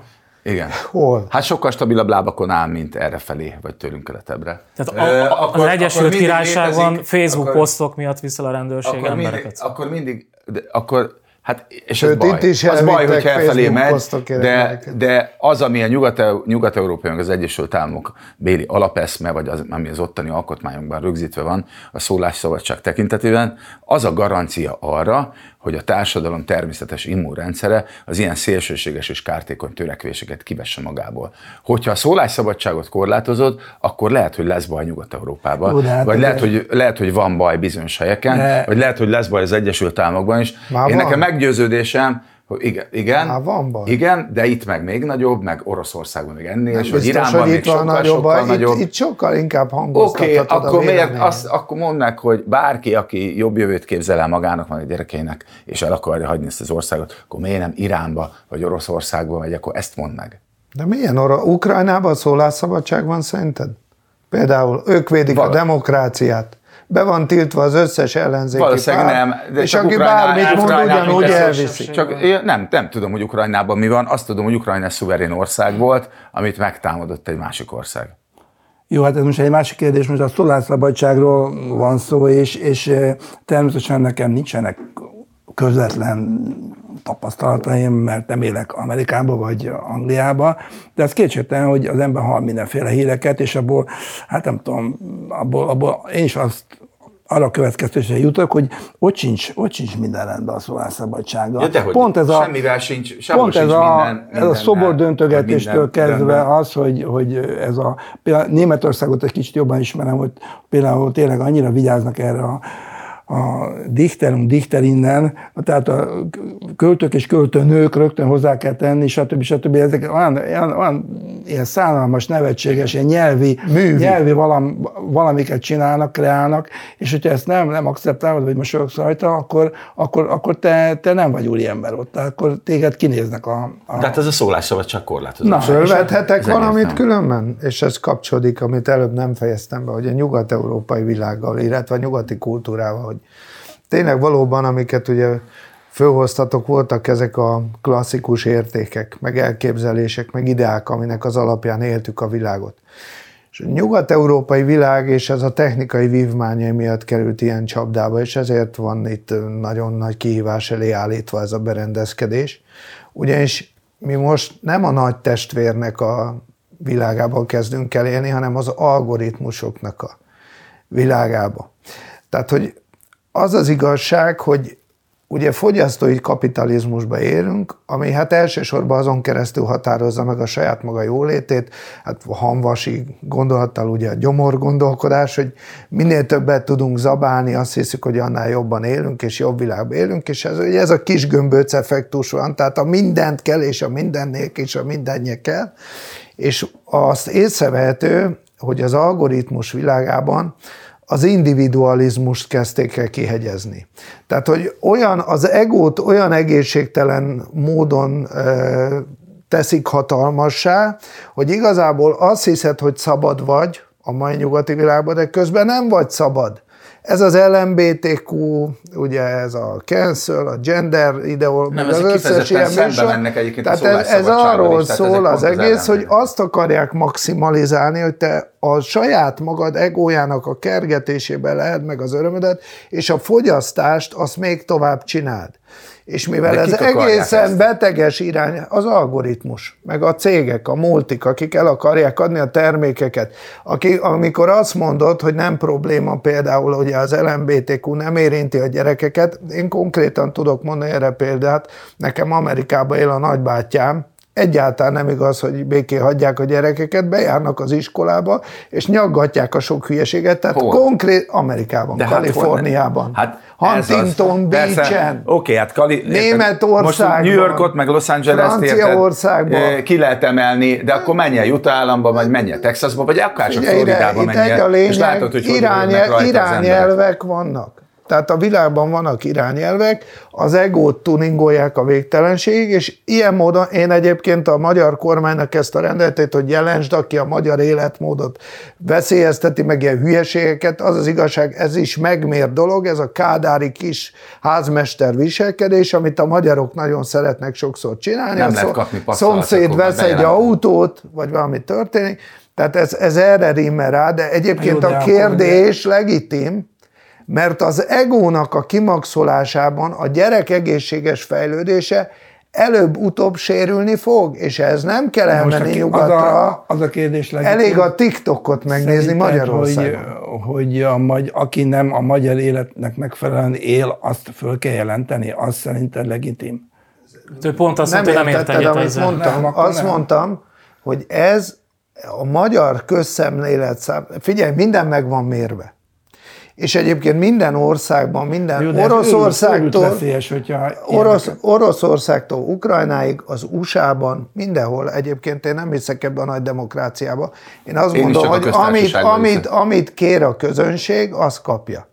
Hol? Hát sokkal stabilabb lábakon áll, mint erre felé, vagy tőlünk keletebre. Tehát a, a, akkor, az Egyesült Királyságban Facebook akkor, posztok miatt viszel a rendőrség akkor embereket. Mindig, akkor mindig, de, akkor Hát, és Sőt, ez baj. Is az baj, hogy elfelé megy, de, de az, ami a Nyugat- Nyugat-Európában az Egyesült Államok béli alapeszme, vagy az, ami az ottani alkotmányokban rögzítve van, a szólásszabadság tekintetében, az a garancia arra, hogy a társadalom természetes immunrendszere az ilyen szélsőséges és kártékony törekvéseket kivesse magából. Hogyha a szólásszabadságot korlátozod, akkor lehet, hogy lesz baj Nyugat-Európában, hát vagy lehet hogy, lehet, hogy van baj bizonyos helyeken, de... vagy lehet, hogy lesz baj az Egyesült Államokban is. Már Én van. nekem meggyőződésem, igen, igen, Há, van baj. igen, de itt meg még nagyobb, meg Oroszországban még ennél, és hogy Iránban hogy még sokkal, nagyobb sokkal baj. nagyobb. Itt, itt sokkal inkább hangoztathatod Oké, okay, akkor miért, azt, akkor mondd meg, hogy bárki, aki jobb jövőt képzel el magának, meg a gyerekeinek, és el akarja hagyni ezt az országot, akkor miért nem Iránba, vagy Oroszországba vagy, akkor ezt mondd meg. De milyen ora? Ukrajnában szólásszabadság van szerinted? Például ők védik Val- a demokráciát be van tiltva az összes ellenzéki Valószínűleg párt, nem. De és aki bármit mond, ugyanúgy elviszi. Csak én nem, nem tudom, hogy Ukrajnában mi van, azt tudom, hogy Ukrajna szuverén ország volt, amit megtámadott egy másik ország. Jó, hát ez most egy másik kérdés, most a szólásszabadságról van szó, és, és eh, természetesen nekem nincsenek közvetlen tapasztalataim, mert nem élek Amerikába vagy Angliába, de az kétségtelen, hogy az ember hall mindenféle híreket, és abból, hát nem tudom, abból, abból én is azt arra következtetésre jutok, hogy ott sincs, ott sincs minden rendben a szólásszabadsága. Ja, dehogy, pont ez a, semmivel sincs, pont ez sincs a, minden, ez a szobor döntögetéstől kezdve rendben. az, hogy, hogy ez a, például Németországot egy kicsit jobban ismerem, hogy például tényleg annyira vigyáznak erre a a dichterum dichterinnen, tehát a költők és költőnők rögtön hozzá kell tenni, stb. stb. Ezek olyan, olyan, olyan ilyen szánalmas, nevetséges, ilyen nyelvi, Művi. nyelvi valam, valamiket csinálnak, kreálnak, és hogyha ezt nem, nem akceptálod, vagy mosolyogsz rajta, akkor, akkor, akkor te, te nem vagy úri ember ott, akkor téged kinéznek a... a... Tehát ez a szólásszabadság korlátozó. Na, fölvethetek valamit különben? És ez kapcsolódik, amit előbb nem fejeztem be, hogy a nyugat-európai világgal, illetve a nyugati kultúrával, hogy tényleg valóban, amiket ugye fölhoztatok, voltak ezek a klasszikus értékek, meg elképzelések, meg ideák, aminek az alapján éltük a világot. És a nyugat-európai világ és ez a technikai vívmányai miatt került ilyen csapdába, és ezért van itt nagyon nagy kihívás elé állítva ez a berendezkedés. Ugyanis mi most nem a nagy testvérnek a világában kezdünk el élni, hanem az algoritmusoknak a világába. Tehát, hogy az az igazság, hogy ugye fogyasztói kapitalizmusba érünk, ami hát elsősorban azon keresztül határozza meg a saját maga jólétét, hát hanvasi gondolattal ugye a gyomor gondolkodás, hogy minél többet tudunk zabálni, azt hiszük, hogy annál jobban élünk, és jobb világban élünk, és ez, ugye ez a kis gömböc effektus van, tehát a mindent kell, és a mindennék, és a mindenje kell, és azt észrevehető, hogy az algoritmus világában az individualizmust kezdték el kihegyezni. Tehát, hogy olyan, az egót olyan egészségtelen módon e, teszik hatalmassá, hogy igazából azt hiszed, hogy szabad vagy a mai nyugati világban, de közben nem vagy szabad. Ez az LMBTQ, ugye ez a cancel, a gender ideol, nem, az összes ilyen műsor. mennek egyébként Tehát ez, ez arról is, szól az egész, az hogy azt akarják maximalizálni, hogy te a saját magad egójának a kergetésébe lehet meg az örömödet, és a fogyasztást azt még tovább csináld. És mivel ez egészen ezt? beteges irány, az algoritmus, meg a cégek, a multik, akik el akarják adni a termékeket, akik, amikor azt mondod, hogy nem probléma például, hogy az LMBTQ nem érinti a gyerekeket, én konkrétan tudok mondani erre példát, nekem Amerikában él a nagybátyám, Egyáltalán nem igaz, hogy béké hagyják a gyerekeket, bejárnak az iskolába, és nyaggatják a sok hülyeséget, tehát Hol? konkrét Amerikában, De Kaliforniában. Hát, hát Huntington Beach-en. Oké, okay, hát Kali... Németországban. Most New Yorkot, meg Los Angeles-t Franciaországban. Eh, ki lehet emelni, de akkor menj el Utah államba, vagy menj el Texasba, vagy akár csak Floridába menj el, és látod, hogy irány, irányelvek vannak. Tehát a világban vannak irányelvek, az egót tuningolják a végtelenség, és ilyen módon én egyébként a magyar kormánynak ezt a rendeletét, hogy jelensd, aki a magyar életmódot veszélyezteti, meg ilyen hülyeségeket, az az igazság, ez is megmér dolog, ez a kádári kis házmester viselkedés, amit a magyarok nagyon szeretnek sokszor csinálni. Nem lehet kapni Szomszéd vesz egy autót, vagy valami történik, tehát ez, ez erre rímel rá, de egyébként Jó, de a kérdés legitim, mert az egónak a kimaxolásában a gyerek egészséges fejlődése előbb-utóbb sérülni fog, és ez nem kell elmenni Most nyugatra. Az a, az a kérdés legitim. Elég a TikTokot megnézni Magyarországon. Hogy, hogy a magy, aki nem a magyar életnek megfelelően él, azt föl kell jelenteni, az szerinted legitim? Ő pont azt mondta, hogy nem ért egyet ezzel. Mondtam, nem, azt nem. mondtam, hogy ez a magyar közszemlélet szám, figyelj, minden meg van mérve és egyébként minden országban, minden Jó, Oroszországtól, veszélyes, hogyha Orosz, Oroszországtól Ukrajnáig, az USA-ban, mindenhol, egyébként én nem hiszek ebben a nagy demokráciába. Én azt én mondom, hogy amit, amit, amit kér a közönség, az kapja.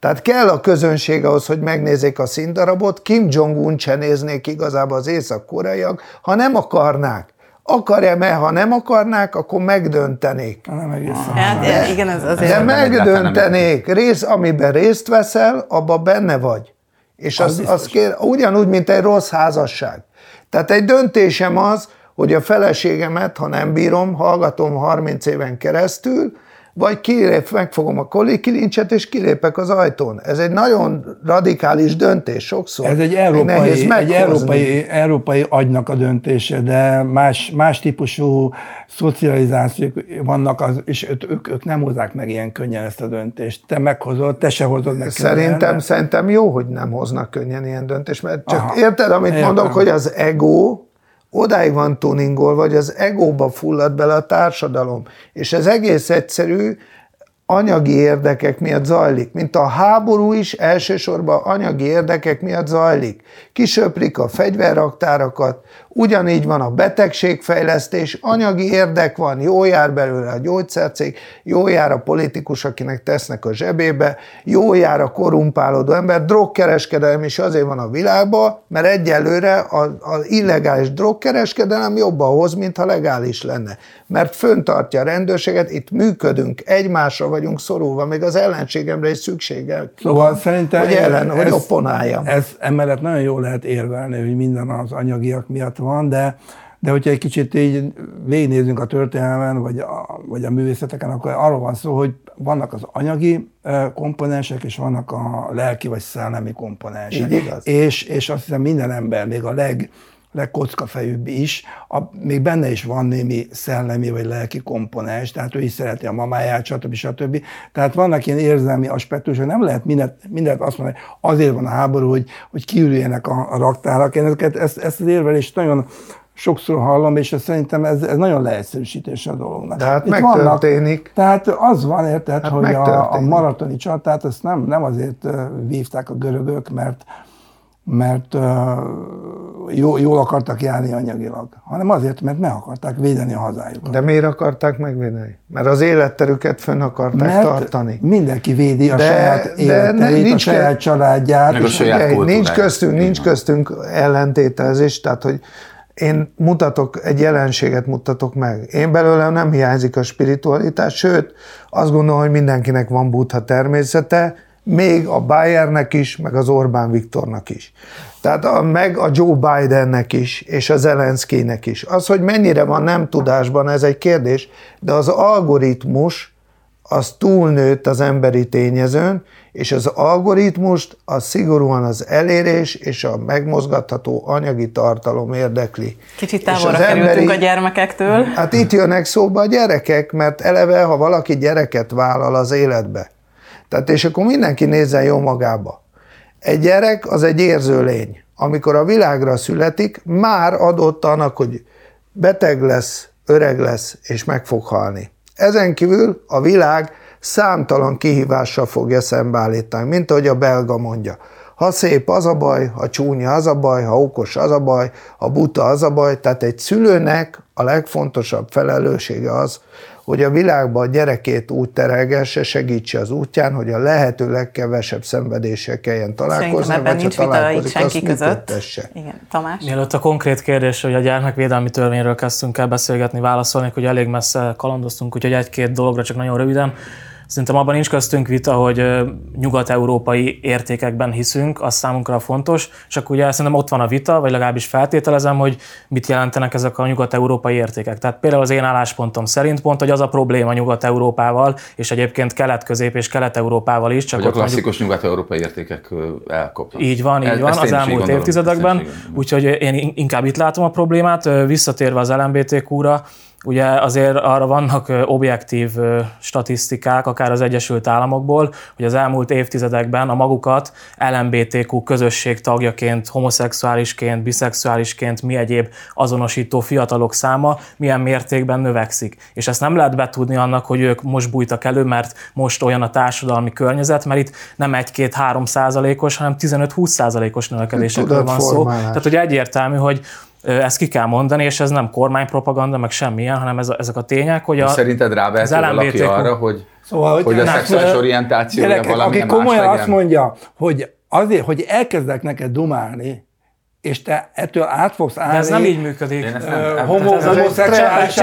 Tehát kell a közönség ahhoz, hogy megnézzék a színdarabot, Kim Jong-un se néznék igazából az észak-koreaiak, ha nem akarnák. Akarja, mert ha nem akarnák, akkor megdöntenék. Nem egészen. Hát, de, igen, ez azért. De megdöntenék. Rész, amiben részt veszel, abban benne vagy. És az, az, az kér, ugyanúgy, mint egy rossz házasság. Tehát egy döntésem az, hogy a feleségemet, ha nem bírom, hallgatom 30 éven keresztül, vagy kilép, megfogom a kilincset, és kilépek az ajtón. Ez egy nagyon radikális döntés sokszor. Ez egy európai, egy európai, európai agynak a döntése, de más, más típusú szocializációk vannak, az, és ők, ők nem hozzák meg ilyen könnyen ezt a döntést. Te meghozod, te se hozod meg Szerintem, könnyen, szerintem jó, hogy nem hoznak könnyen ilyen döntést, mert csak Aha, érted, amit értem. mondok, hogy az ego, odáig van tuningol, vagy az egóba fullad bele a társadalom. És ez egész egyszerű, anyagi érdekek miatt zajlik, mint a háború is elsősorban anyagi érdekek miatt zajlik. Kisöprik a fegyverraktárakat, ugyanígy van a betegségfejlesztés, anyagi érdek van, jó jár belőle a gyógyszercég, jó jár a politikus, akinek tesznek a zsebébe, jó jár a korumpálódó ember, drogkereskedelem is azért van a világban, mert egyelőre az illegális drogkereskedelem jobban hoz, mint ha legális lenne. Mert föntartja a rendőrséget, itt működünk, egymásra vagyunk szorulva, még az ellenségemre is szüksége. Szóval szerintem hogy ellen, ez, hogy opponáljam. Ez emellett nagyon jól lehet érvelni, hogy minden az anyagiak miatt van, de, de hogyha egy kicsit így végignézünk a történelmen, vagy a, vagy a művészeteken, akkor arról van szó, hogy vannak az anyagi komponensek, és vannak a lelki vagy szellemi komponensek. Így igaz. És, és azt hiszem minden ember, még a leg, legkockafejűbb is, a, még benne is van némi szellemi vagy lelki komponens, tehát ő is szereti a mamáját, stb. stb. Tehát vannak ilyen érzelmi aspektusok, nem lehet mindent, mindent azt mondani, azért van a háború, hogy, hogy kiürüljenek a, a raktárak. Én ezeket, ezt, ezt az érvelést nagyon sokszor hallom, és szerintem ez, ez nagyon leegyszerűsítés a dolognak. De hát Itt megtörténik. Vannak, tehát az van, érted, hát hogy a, a maratoni csatát ezt nem, nem azért vívták a görögök, mert mert uh, jó, jól akartak járni anyagilag, hanem azért, mert meg akarták védeni a hazájukat. De miért akarták megvédeni? Mert az életterüket fönn akarták mert tartani. mindenki védi a de, saját életterét, nincs, a saját családját. Meg a saját nincs köztünk, nincs köztünk ellentételezés, tehát hogy én mutatok, egy jelenséget mutatok meg. Én belőlem nem hiányzik a spiritualitás, sőt, azt gondolom, hogy mindenkinek van buddha természete, még a Bayernek is, meg az Orbán Viktornak is. Tehát a, meg a Joe Bidennek is, és a Zelenszkinek is. Az, hogy mennyire van nem tudásban, ez egy kérdés, de az algoritmus az túlnőtt az emberi tényezőn, és az algoritmust az szigorúan az elérés és a megmozgatható anyagi tartalom érdekli. Kicsit távolra kerültünk emberi, a gyermekektől. Hát itt jönnek szóba a gyerekek, mert eleve, ha valaki gyereket vállal az életbe, tehát és akkor mindenki nézzen jó magába. Egy gyerek az egy érző lény. Amikor a világra születik, már adott annak, hogy beteg lesz, öreg lesz, és meg fog halni. Ezen kívül a világ számtalan kihívással fogja szembeállítani, mint ahogy a belga mondja. Ha szép, az a baj, ha csúnya, az a baj, ha okos, az a baj, ha buta, az a baj. Tehát egy szülőnek a legfontosabb felelőssége az, hogy a világban a gyerekét úgy terelgesse, segítse az útján, hogy a lehető legkevesebb szenvedéssel kelljen találkozni, Szerintem vagy nincs ha találkozik, senki között. Igen, Tamás? Mielőtt a konkrét kérdés, hogy a gyermekvédelmi törvényről kezdtünk el beszélgetni, válaszolni, hogy elég messze kalandoztunk, úgyhogy egy-két dologra csak nagyon röviden. Szerintem abban nincs köztünk vita, hogy nyugat-európai értékekben hiszünk, az számunkra fontos, és akkor ugye szerintem ott van a vita, vagy legalábbis feltételezem, hogy mit jelentenek ezek a nyugat-európai értékek. Tehát például az én álláspontom szerint pont, hogy az a probléma Nyugat-Európával, és egyébként Kelet-Közép és Kelet-Európával is. Csak hogy a klasszikus mondjuk, nyugat-európai értékek elkopnak. Így van, így van, az elmúlt évtizedekben. Úgyhogy én inkább itt látom a problémát. Visszatérve az LMBTQ-ra, Ugye azért arra vannak objektív statisztikák, akár az Egyesült Államokból, hogy az elmúlt évtizedekben a magukat LMBTQ közösség tagjaként, homoszexuálisként, biszexuálisként, mi egyéb azonosító fiatalok száma milyen mértékben növekszik. És ezt nem lehet betudni annak, hogy ők most bújtak elő, mert most olyan a társadalmi környezet, mert itt nem 1-2-3 százalékos, hanem 15-20 százalékos növekedésekről van szó. Tehát, hogy egyértelmű, hogy ezt ki kell mondani, és ez nem kormánypropaganda, meg semmilyen, hanem ez, ezek a tények, hogy a... Szerinted rávehető valaki arra, hogy, szóval, hogy, hogy a szexuális orientációja valami Aki komolyan azt mondja, hogy azért, hogy elkezdek neked dumálni, és te ettől át fogsz állni. De ez nem így működik. Homoszexuális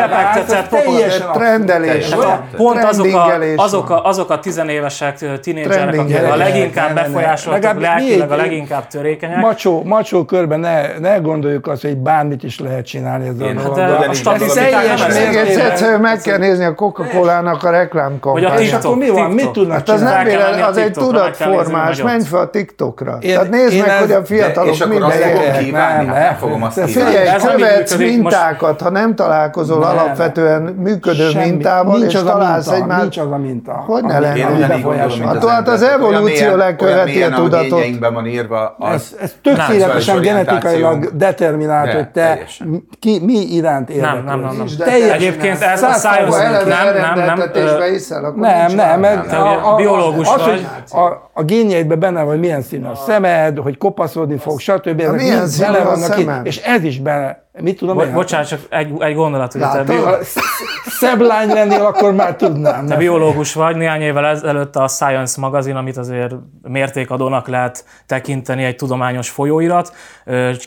Trendelés. Pont azok a, azok, a, azok a tinévesek, tinédzserek, akik a leginkább befolyásoltak, lelkileg a leginkább törékenyek. Macsó, macsó körben ne, ne gondoljuk azt, hogy bármit is lehet csinálni ezzel Én- a hát dologgal. a statisztikák ez- Még egyszer meg kell nézni a Coca-Cola-nak a reklámkampányát. És akkor mi van? Mit tudnak Hát csinálni? az egy tudatformás, menj fel a TikTokra. Tehát nézd meg, hogy a fiatalok és kívánni, Nem, hát nem nem. fogom azt kívánni. Figyelj, Ez nem követsz mintákat, ha nem találkozol Nem, alapvetően működő Semmi. mintával, nincs és az a találsz minta, egy már... Nincs az a minta. Hogy ne lenne? Én Nem ugyanígy gondolom, mint Hát az hát az evolúció mélyen, a tudatot. van írva, az... Ez, tökéletesen Nem. genetikailag determinált, De, hogy te ki, mi iránt érdeklődsz. Nem, nem, nem, nem. Egyébként ez a eleve nem, nem, nem, Nem, nem, ugye biológus vagy. a, a génjeidben benne van, hogy milyen színű a szemed, hogy kopaszodni fog, stb. Ezek milyen színű bele vannak itt, és ez is bele, mit tudom Bo- én? bocsánat, csak egy, egy gondolat, hogy te, Látod? bio, Ha szebb lány lennél, akkor már tudnám. te biológus vagy, néhány évvel ezelőtt a Science magazin, amit azért mértékadónak lehet tekinteni egy tudományos folyóirat,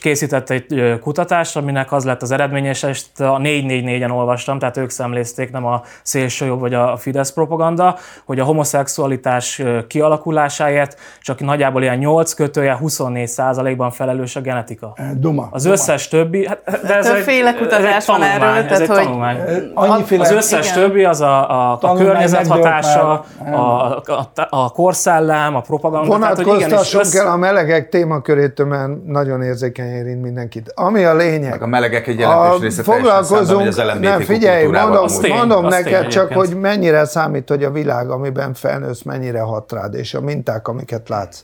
készített egy kutatást, aminek az lett az eredménye, és ezt a 444-en olvastam, tehát ők szemlézték, nem a szélsőjobb vagy a Fidesz propaganda, hogy a homoszexualitás kialakulásáért csak nagyjából ilyen 8 kötője 24 százalékban felelős a genetika. Duma. Az összes többi, hát, de ez egy, kutatás ez egy van erről, ez tehát egy hogy- tanulmány. Annyiféle, Az összes Igen. többi, az a, a, a Tanulmány környezet megdőlt hatása, már. a, a, a korszellem, a propaganda. Vonatkoztassunk össze- el a melegek témakörétől, mert nagyon érzékeny érint mindenkit. Ami a lényeg. Meg a melegek egy jelentős része szemben, foglalkozunk, az LMBTQ nem figyelj, mondom, Az tény, mondom az neked tény csak, hogy mennyire számít, hogy a világ, amiben felnősz, mennyire hat rád, és a minták, amiket látsz.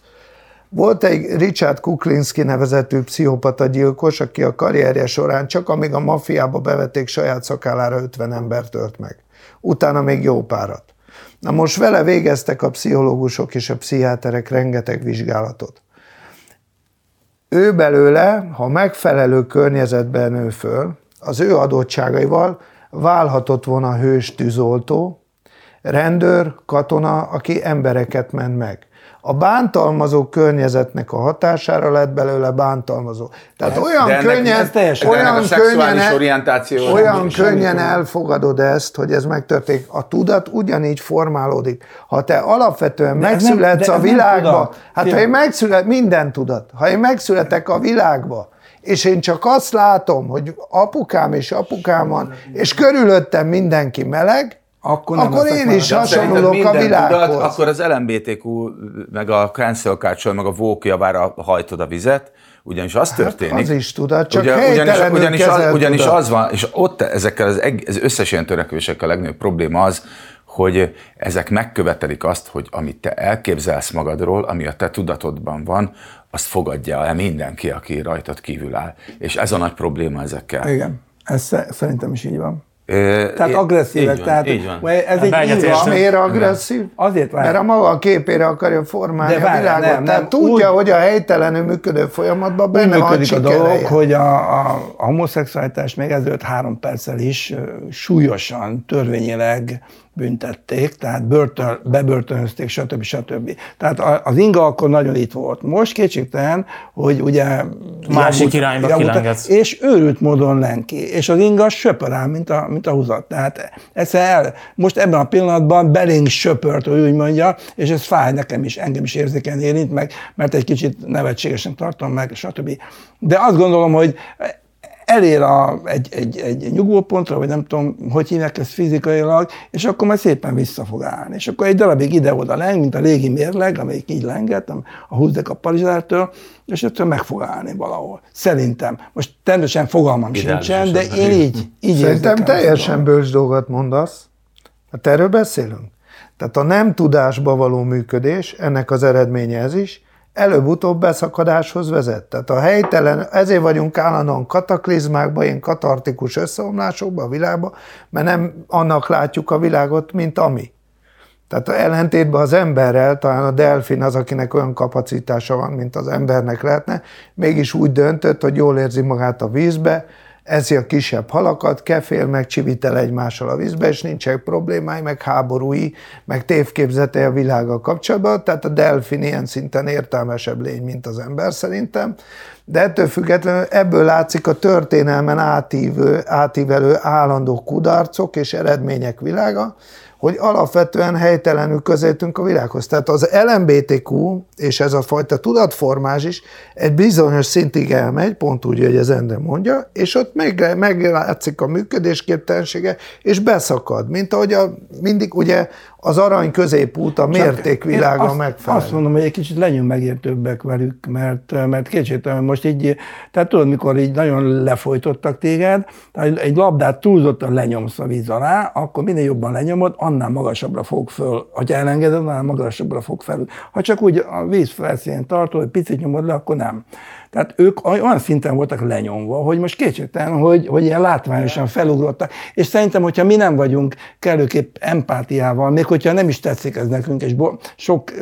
Volt egy Richard Kuklinski nevezetű pszichopata gyilkos, aki a karrierje során csak amíg a mafiába bevették saját szakállára 50 embert ölt meg. Utána még jó párat. Na most vele végeztek a pszichológusok és a pszichiáterek rengeteg vizsgálatot. Ő belőle, ha megfelelő környezetben nő föl, az ő adottságaival válhatott volna hős tűzoltó, rendőr, katona, aki embereket ment meg. A bántalmazó környezetnek a hatására lett belőle bántalmazó. Tehát olyan de ennek- könnyen, ez teljesen- olyan könnyen, orientáció- olyan könnyen elfogadod ezt, hogy ez megtörténik. A tudat ugyanígy formálódik. Ha te alapvetően De ez nem- megszületsz de a ez nem világba, hát ha Fiam. én megszület, minden tudat. Ha én megszületek a világba, és én csak azt látom, hogy apukám és apukám van, és körülöttem mindenki meleg, Akkor nem akkor én is hasonlulok a világhoz. Tudat, akkor az LMBTQ, meg a cancel culture, meg a woke javára hajtod a vizet, ugyanis az történik. Hát az is tudat, csak ugyanis, helytelenül ugyanis, az, ugyanis tudat. az van, és ott ezekkel az, eg- az összes ilyen törekvésekkel a legnagyobb probléma az, hogy ezek megkövetelik azt, hogy amit te elképzelsz magadról, ami a te tudatodban van, azt fogadja el mindenki, aki rajtad kívül áll. És ez a nagy probléma ezekkel. Igen, ez sze- szerintem is így van. Tehát agresszívek, így van, tehát így van. ez Ebbe egy egyetértek. íva. Miért agresszív? Azért várj. Mert a maga képére akarja formálni De a világot. nem, Tehát nem, tudja, úgy- hogy a helytelenül működő folyamatban benne van működik a dolog, hogy a, a, a homoszexualitás még ezelőtt három perccel is súlyosan, törvényileg büntették, tehát börtön, bebörtönözték, stb. stb. Tehát az inga akkor nagyon itt volt. Most kétségtelen, hogy ugye... Másik irányba kilengedsz. És őrült módon lenki. És az inga söpör ám, mint a, mint a húzat. Tehát egyszer el, most ebben a pillanatban belénk söpört, hogy úgy mondja, és ez fáj nekem is, engem is érzékeny érint meg, mert egy kicsit nevetségesen tartom meg, stb. De azt gondolom, hogy elér a, egy, egy, egy nyugvópontra, vagy nem tudom, hogy hívják ezt fizikailag, és akkor majd szépen vissza fog állni. És akkor egy darabig ide-oda leng, mint a légi mérleg, amelyik így lenget, a húzdek a parizsától, és ettől meg fog állni valahol. Szerintem. Most természetesen fogalmam Ideális sincsen, de én így, így Szerintem teljesen bölcs dolgot mondasz. Hát erről beszélünk. Tehát a nem tudásba való működés, ennek az eredménye ez is, előbb-utóbb beszakadáshoz vezet. Tehát a helytelen, ezért vagyunk állandóan kataklizmákban, ilyen katartikus összeomlásokban a világban, mert nem annak látjuk a világot, mint ami. Tehát a ellentétben az emberrel, talán a delfin az, akinek olyan kapacitása van, mint az embernek lehetne, mégis úgy döntött, hogy jól érzi magát a vízbe, eszi a kisebb halakat, kefél, meg csivitel egymással a vízbe, és nincsenek problémái, meg háborúi, meg tévképzete a világgal kapcsolatban, tehát a delfin ilyen szinten értelmesebb lény, mint az ember szerintem, de ettől függetlenül ebből látszik a történelmen átívő, átívelő állandó kudarcok és eredmények világa, hogy alapvetően helytelenül közelítünk a világhoz. Tehát az LMBTQ és ez a fajta tudatformás is egy bizonyos szintig elmegy, pont úgy, hogy ez Endre mondja, és ott meg, meglátszik a működésképtelensége, és beszakad, mint ahogy a, mindig ugye az arany középút a mértékvilága azt, megfelel. Azt mondom, hogy egy kicsit legyünk megértőbbek velük, mert, mert kétségtelen most így, tehát tudod, mikor így nagyon lefolytottak téged, tehát egy labdát túlzottan lenyomsz a víz alá, akkor minél jobban lenyomod, annál magasabbra fog föl. Ha elengeded, annál magasabbra fog fel. Ha csak úgy a víz felszínén tartod, egy picit nyomod le, akkor nem. Tehát ők olyan szinten voltak lenyomva, hogy most kétségtelen, hogy, hogy ilyen látványosan felugrottak. És szerintem, hogyha mi nem vagyunk kellőképp empátiával, még hogyha nem is tetszik ez nekünk, és bo- sok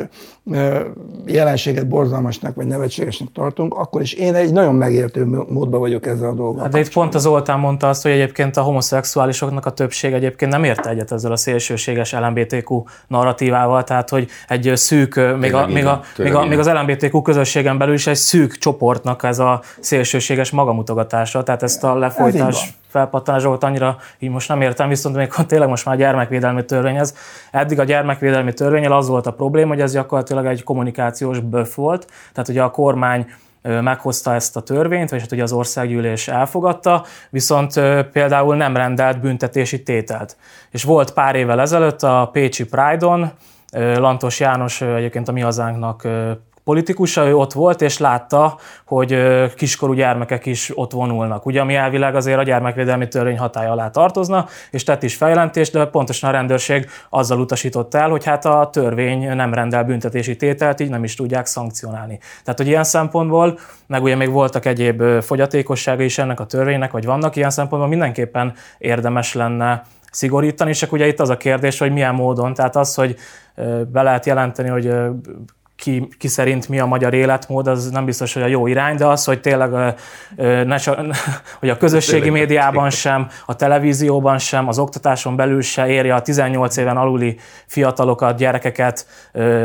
jelenséget borzalmasnak vagy nevetségesnek tartunk, akkor is én egy nagyon megértő módban vagyok ezzel a dolggal. Hát de itt pont az Zoltán mondta azt, hogy egyébként a homoszexuálisoknak a többség egyébként nem ért egyet ezzel a szélsőséges LMBTQ narratívával, tehát hogy egy szűk, még, a, még, a, még, a, még az LMBTQ közösségen belül is egy szűk csoportnak ez a szélsőséges magamutogatása, tehát ezt a lefolytás felpattanásot annyira így most nem értem, viszont még tényleg most már a gyermekvédelmi törvényhez. Eddig a gyermekvédelmi törvényel az volt a probléma, hogy ez gyakorlatilag egy kommunikációs böf volt, tehát ugye a kormány meghozta ezt a törvényt, vagy hát ugye az országgyűlés elfogadta, viszont például nem rendelt büntetési tételt. És volt pár évvel ezelőtt a Pécsi Pride-on, Lantos János egyébként a mi hazánknak politikusa, ő ott volt, és látta, hogy kiskorú gyermekek is ott vonulnak. Ugye, ami elvileg azért a gyermekvédelmi törvény hatája alá tartozna, és tett is fejlentést, de pontosan a rendőrség azzal utasított el, hogy hát a törvény nem rendel büntetési tételt, így nem is tudják szankcionálni. Tehát, hogy ilyen szempontból, meg ugye még voltak egyéb fogyatékossága is ennek a törvénynek, vagy vannak ilyen szempontból, mindenképpen érdemes lenne szigorítani, akkor ugye itt az a kérdés, hogy milyen módon, tehát az, hogy be lehet jelenteni, hogy ki, ki szerint mi a magyar életmód, az nem biztos, hogy a jó irány, de az, hogy tényleg ne, hogy a közösségi médiában sem, a televízióban sem, az oktatáson belül se érje a 18 éven aluli fiatalokat, gyerekeket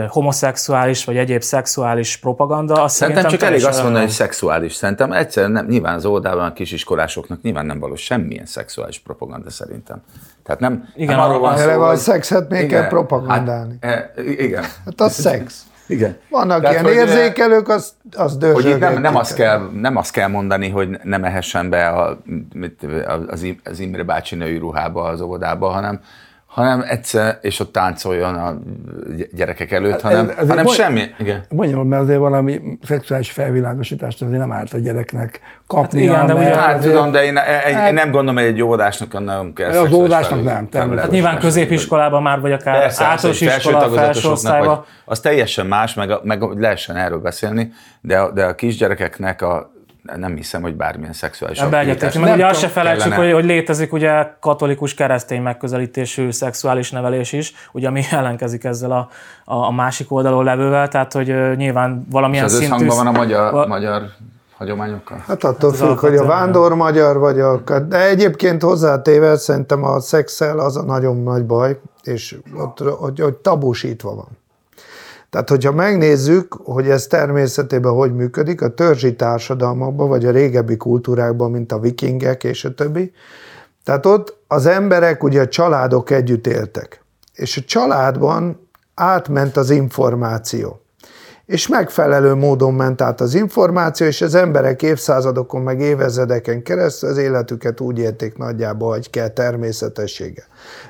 homoszexuális vagy egyéb szexuális propaganda. Azt szerintem csak elég azt mondani, hogy szexuális. Szerintem egyszerűen nem, nyilván az oldalban a kisiskolásoknak nyilván nem való semmilyen szexuális propaganda szerintem. Tehát nem, igen, nem arról van szó, hogy... a szexet még igen, kell propagandálni. Hát, e, igen. Hát a szex. Igen. Vannak Tehát, ilyen hogy, érzékelők, az, az Hogy itt nem, nem, azt kell, nem azt kell mondani, hogy nem ehessen be a, az, az Imre bácsi női ruhába az óvodába, hanem hanem egyszer, és ott táncoljon a gyerekek előtt, hát hanem, ez, hanem mondj, semmi. Igen. Mondjam, mert azért valami szexuális felvilágosítást azért nem árt a gyereknek kapni. Hát igen, de ugye, hát tudom, de én, én, hát, én nem gondolom, hogy egy óvodásnak nem kell Az óvodásnak nem. nem hát nyilván középiskolában már, vagy akár Persze, általános iskola, felső osztályban. Az teljesen más, meg, meg lehessen erről beszélni, de, de a kisgyerekeknek a nem hiszem, hogy bármilyen szexuális Ebbe egyetértünk. Mert ugye azt se felejtsük, hogy, hogy létezik ugye katolikus keresztény megközelítésű szexuális nevelés is, ugye ami ellenkezik ezzel a, a, a másik oldalon levővel, tehát hogy nyilván valamilyen És az szintű... összhangban van a magyar, va- magyar hagyományokkal? Hát attól hát függ, hogy a vándor magyar vagy a... De egyébként hozzátéve szerintem a szexel az a nagyon nagy baj, és ott, hogy, hogy tabusítva van. Tehát, hogyha megnézzük, hogy ez természetében hogy működik, a törzsi társadalmakban, vagy a régebbi kultúrákban, mint a vikingek és a többi, tehát ott az emberek, ugye a családok együtt éltek. És a családban átment az információ és megfelelő módon ment át az információ, és az emberek évszázadokon, meg évezredeken keresztül az életüket úgy élték nagyjából, hogy kell természetessége.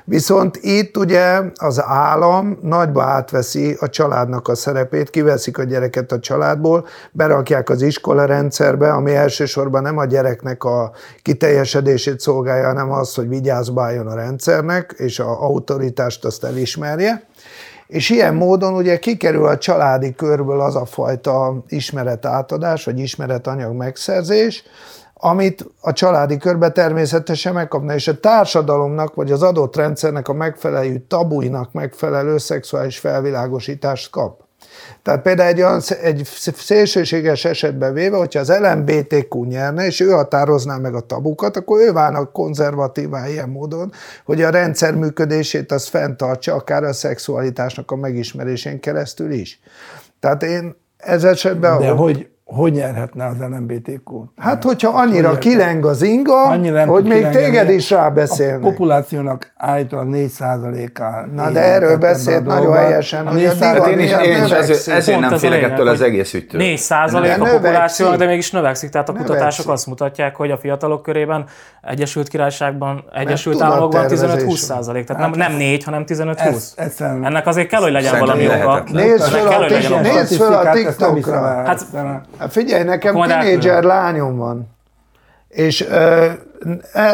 Viszont itt ugye az állam nagyba átveszi a családnak a szerepét, kiveszik a gyereket a családból, berakják az iskola rendszerbe, ami elsősorban nem a gyereknek a kiteljesedését szolgálja, hanem az, hogy vigyázbáljon a rendszernek, és a autoritást azt elismerje és ilyen módon ugye kikerül a családi körből az a fajta ismeretátadás, vagy ismeretanyag megszerzés, amit a családi körbe természetesen megkapna, és a társadalomnak, vagy az adott rendszernek a megfelelő tabuinak megfelelő szexuális felvilágosítást kap. Tehát például egy, olyan, egy szélsőséges esetben véve, hogyha az LMBTQ nyerne, és ő határozná meg a tabukat, akkor ő válna konzervatívá ilyen módon, hogy a rendszer működését az fenntartsa, akár a szexualitásnak a megismerésén keresztül is. Tehát én ez esetben... De hogy hogy nyerhetne az LMBTQ? Hát, hogyha annyira hogy kileng az inga, annyira hogy még téged is rábeszélnek. A populációnak állítólag 4%-a. Na, de erről beszélt nagyon helyesen, hogy a divat én, is, én is ezért, ezért nem félek ettől az egész ügytől. 4% a populáció, de mégis növekszik. Tehát a kutatások azt mutatják, hogy a fiatalok körében Egyesült Királyságban, Egyesült Államokban 15-20 százalék. Tehát nem, nem 4, hanem 15-20. Ennek azért kell, hogy legyen valami oka. Nézd fel a TikTokra. Hát Hát figyelj, nekem tínédzser lányom van, és e,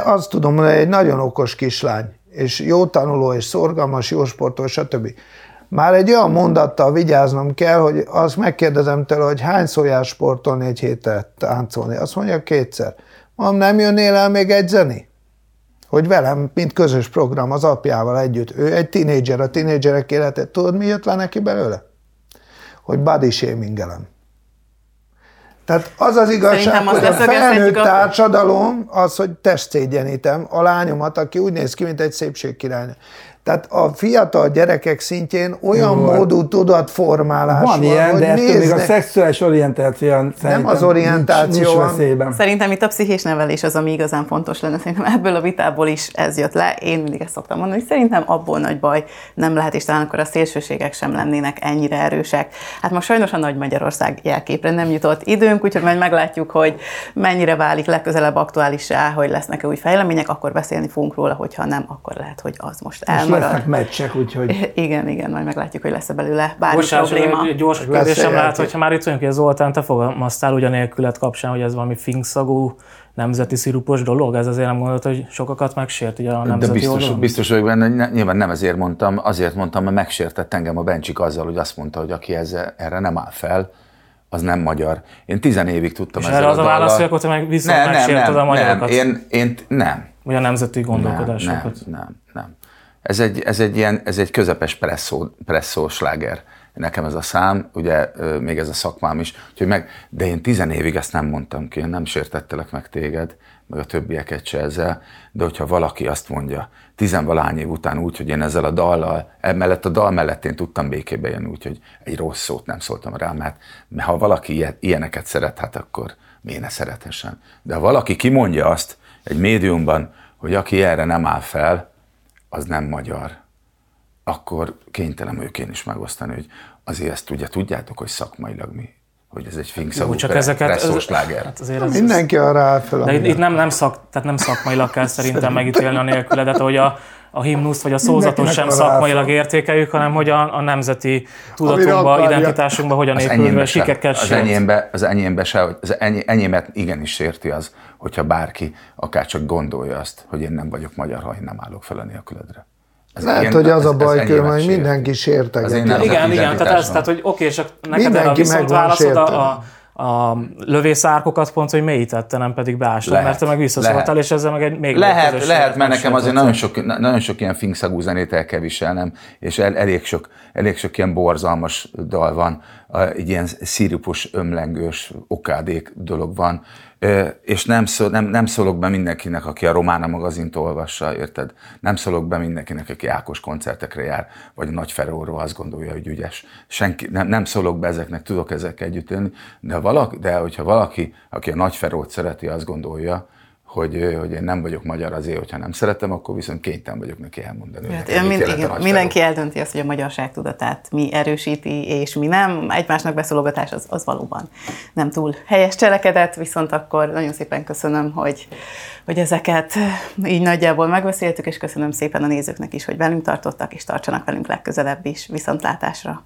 azt tudom mondani, egy nagyon okos kislány, és jó tanuló, és szorgalmas, jó sportos, stb. Már egy olyan mondattal vigyáznom kell, hogy azt megkérdezem tőle, hogy hány jár sportolni egy héten táncolni. Azt mondja kétszer. Mondom, nem jönnél el még edzeni? Hogy velem, mint közös program az apjával együtt. Ő egy tinédzser, a tinédzserek életet. Tudod, mi jött le neki belőle? Hogy body shamingelem. Tehát az az igazság, hogy a felnőtt a... társadalom az, hogy testszégyenítem a lányomat, aki úgy néz ki, mint egy szépségkirálynő. Tehát a fiatal gyerekek szintjén olyan Jó, módú tudatformálás van, van ilyen, hogy de néznek... még a szexuális orientáció nem az orientáció nincs, nincs Szerintem itt a pszichés nevelés az, ami igazán fontos lenne. Szerintem ebből a vitából is ez jött le. Én mindig ezt szoktam mondani, hogy szerintem abból nagy baj nem lehet, és talán akkor a szélsőségek sem lennének ennyire erősek. Hát most sajnos a Nagy Magyarország jelképre nem jutott időnk, úgyhogy majd meglátjuk, hogy mennyire válik legközelebb aktuálissá, hogy lesznek-e új fejlemények, akkor beszélni fogunk róla, hogyha nem, akkor lehet, hogy az most el marad. lesznek meccsek, úgyhogy... Igen, igen, majd meglátjuk, hogy lesz-e belőle bármi Bocsás, probléma. Egy gyors kérdésem lehet, hogyha már itt vagyunk, hogy Zoltán, te fogalmaztál ugyanélkület kapcsán, hogy ez valami finkszagú nemzeti szirupos dolog? Ez azért nem gondolod, hogy sokakat megsért ugye a nemzeti De biztos, oldalon? biztos vagyok benne, nyilván nem ezért mondtam, azért mondtam, mert megsértett engem a Bencsik azzal, hogy azt mondta, hogy aki ez, erre nem áll fel, az nem magyar. Én tizen évig tudtam És erre az a válasz, hogy akkor te meg viszont nem, megsérted nem, a magyarokat? Nem, én, én nem. Vagy a nemzeti gondolkodásokat? Nem, nem, nem. Ez egy, ez egy, ilyen, ez egy közepes presszó, presszó sláger. Nekem ez a szám, ugye még ez a szakmám is, úgyhogy meg, de én tizen évig ezt nem mondtam ki, én nem sértettelek meg téged, meg a többieket se ezzel, de hogyha valaki azt mondja, tizenvalány év után úgy, hogy én ezzel a dallal, emellett a dal mellett én tudtam békébe jönni, úgyhogy egy rossz szót nem szóltam rá, mert ha valaki ilyeneket szeret, hát akkor miért ne szerethessen. De ha valaki kimondja azt egy médiumban, hogy aki erre nem áll fel, az nem magyar, akkor kénytelen vagyok én is megosztani, hogy azért ezt ugye tudjátok, hogy szakmailag mi hogy ez egy finkszavú csak ezeket, ez, hát azért ez, Mindenki arra áll fel. De itt, itt nem, nem, szak, tehát nem szakmailag kell szerintem megítélni a nélküledet, hogy a, a himnuszt vagy a szózatot sem szakmailag értékeljük, hanem hogy a, a nemzeti tudatunkba, identitásunkba hogyan épül, sikekkel Az enyémbe, az enyémbe se, az enyé, enyémet igenis sérti az, hogyha bárki akár csak gondolja azt, hogy én nem vagyok magyar, ha én nem állok fel a nélküledre. Ez Lehet, ilyen, hogy az a baj, hogy hogy mindenki sértegeti. Igen, igen, igen, tehát ez, tehát, hogy oké, és neked mindenki erre a viszont válaszod a, a, a lövészárkokat pont, hogy mélyítette, nem pedig beástad, mert te meg visszaszóltál, és ezzel meg egy még Lehet, lehet, mert nekem azért nagyon sok, nagyon sok ilyen finkszagú zenét el kell viselnem, és el, elég, sok, elég sok ilyen borzalmas dal van, egy ilyen szirupos, ömlengős, okádék dolog van, és nem, szól, nem, nem szólok be mindenkinek, aki a Romána magazint olvassa, érted? Nem szólok be mindenkinek, aki Ákos koncertekre jár, vagy a Nagy Ferróról azt gondolja, hogy ügyes. Senki, nem, nem szólok be ezeknek, tudok ezekkel együtt élni, de, valaki, de hogyha valaki, aki a Nagy Ferrót szereti, azt gondolja, hogy, hogy én nem vagyok magyar azért, hogyha nem szeretem, akkor viszont kénytelen vagyok neki elmondani. Hát, mind, igen, mindenki eldönti azt, hogy a magyarság tudatát mi erősíti, és mi nem. Egymásnak beszólogatás az, az valóban nem túl helyes cselekedet, viszont akkor nagyon szépen köszönöm, hogy, hogy ezeket így nagyjából megbeszéltük, és köszönöm szépen a nézőknek is, hogy velünk tartottak, és tartsanak velünk legközelebb is. Viszontlátásra!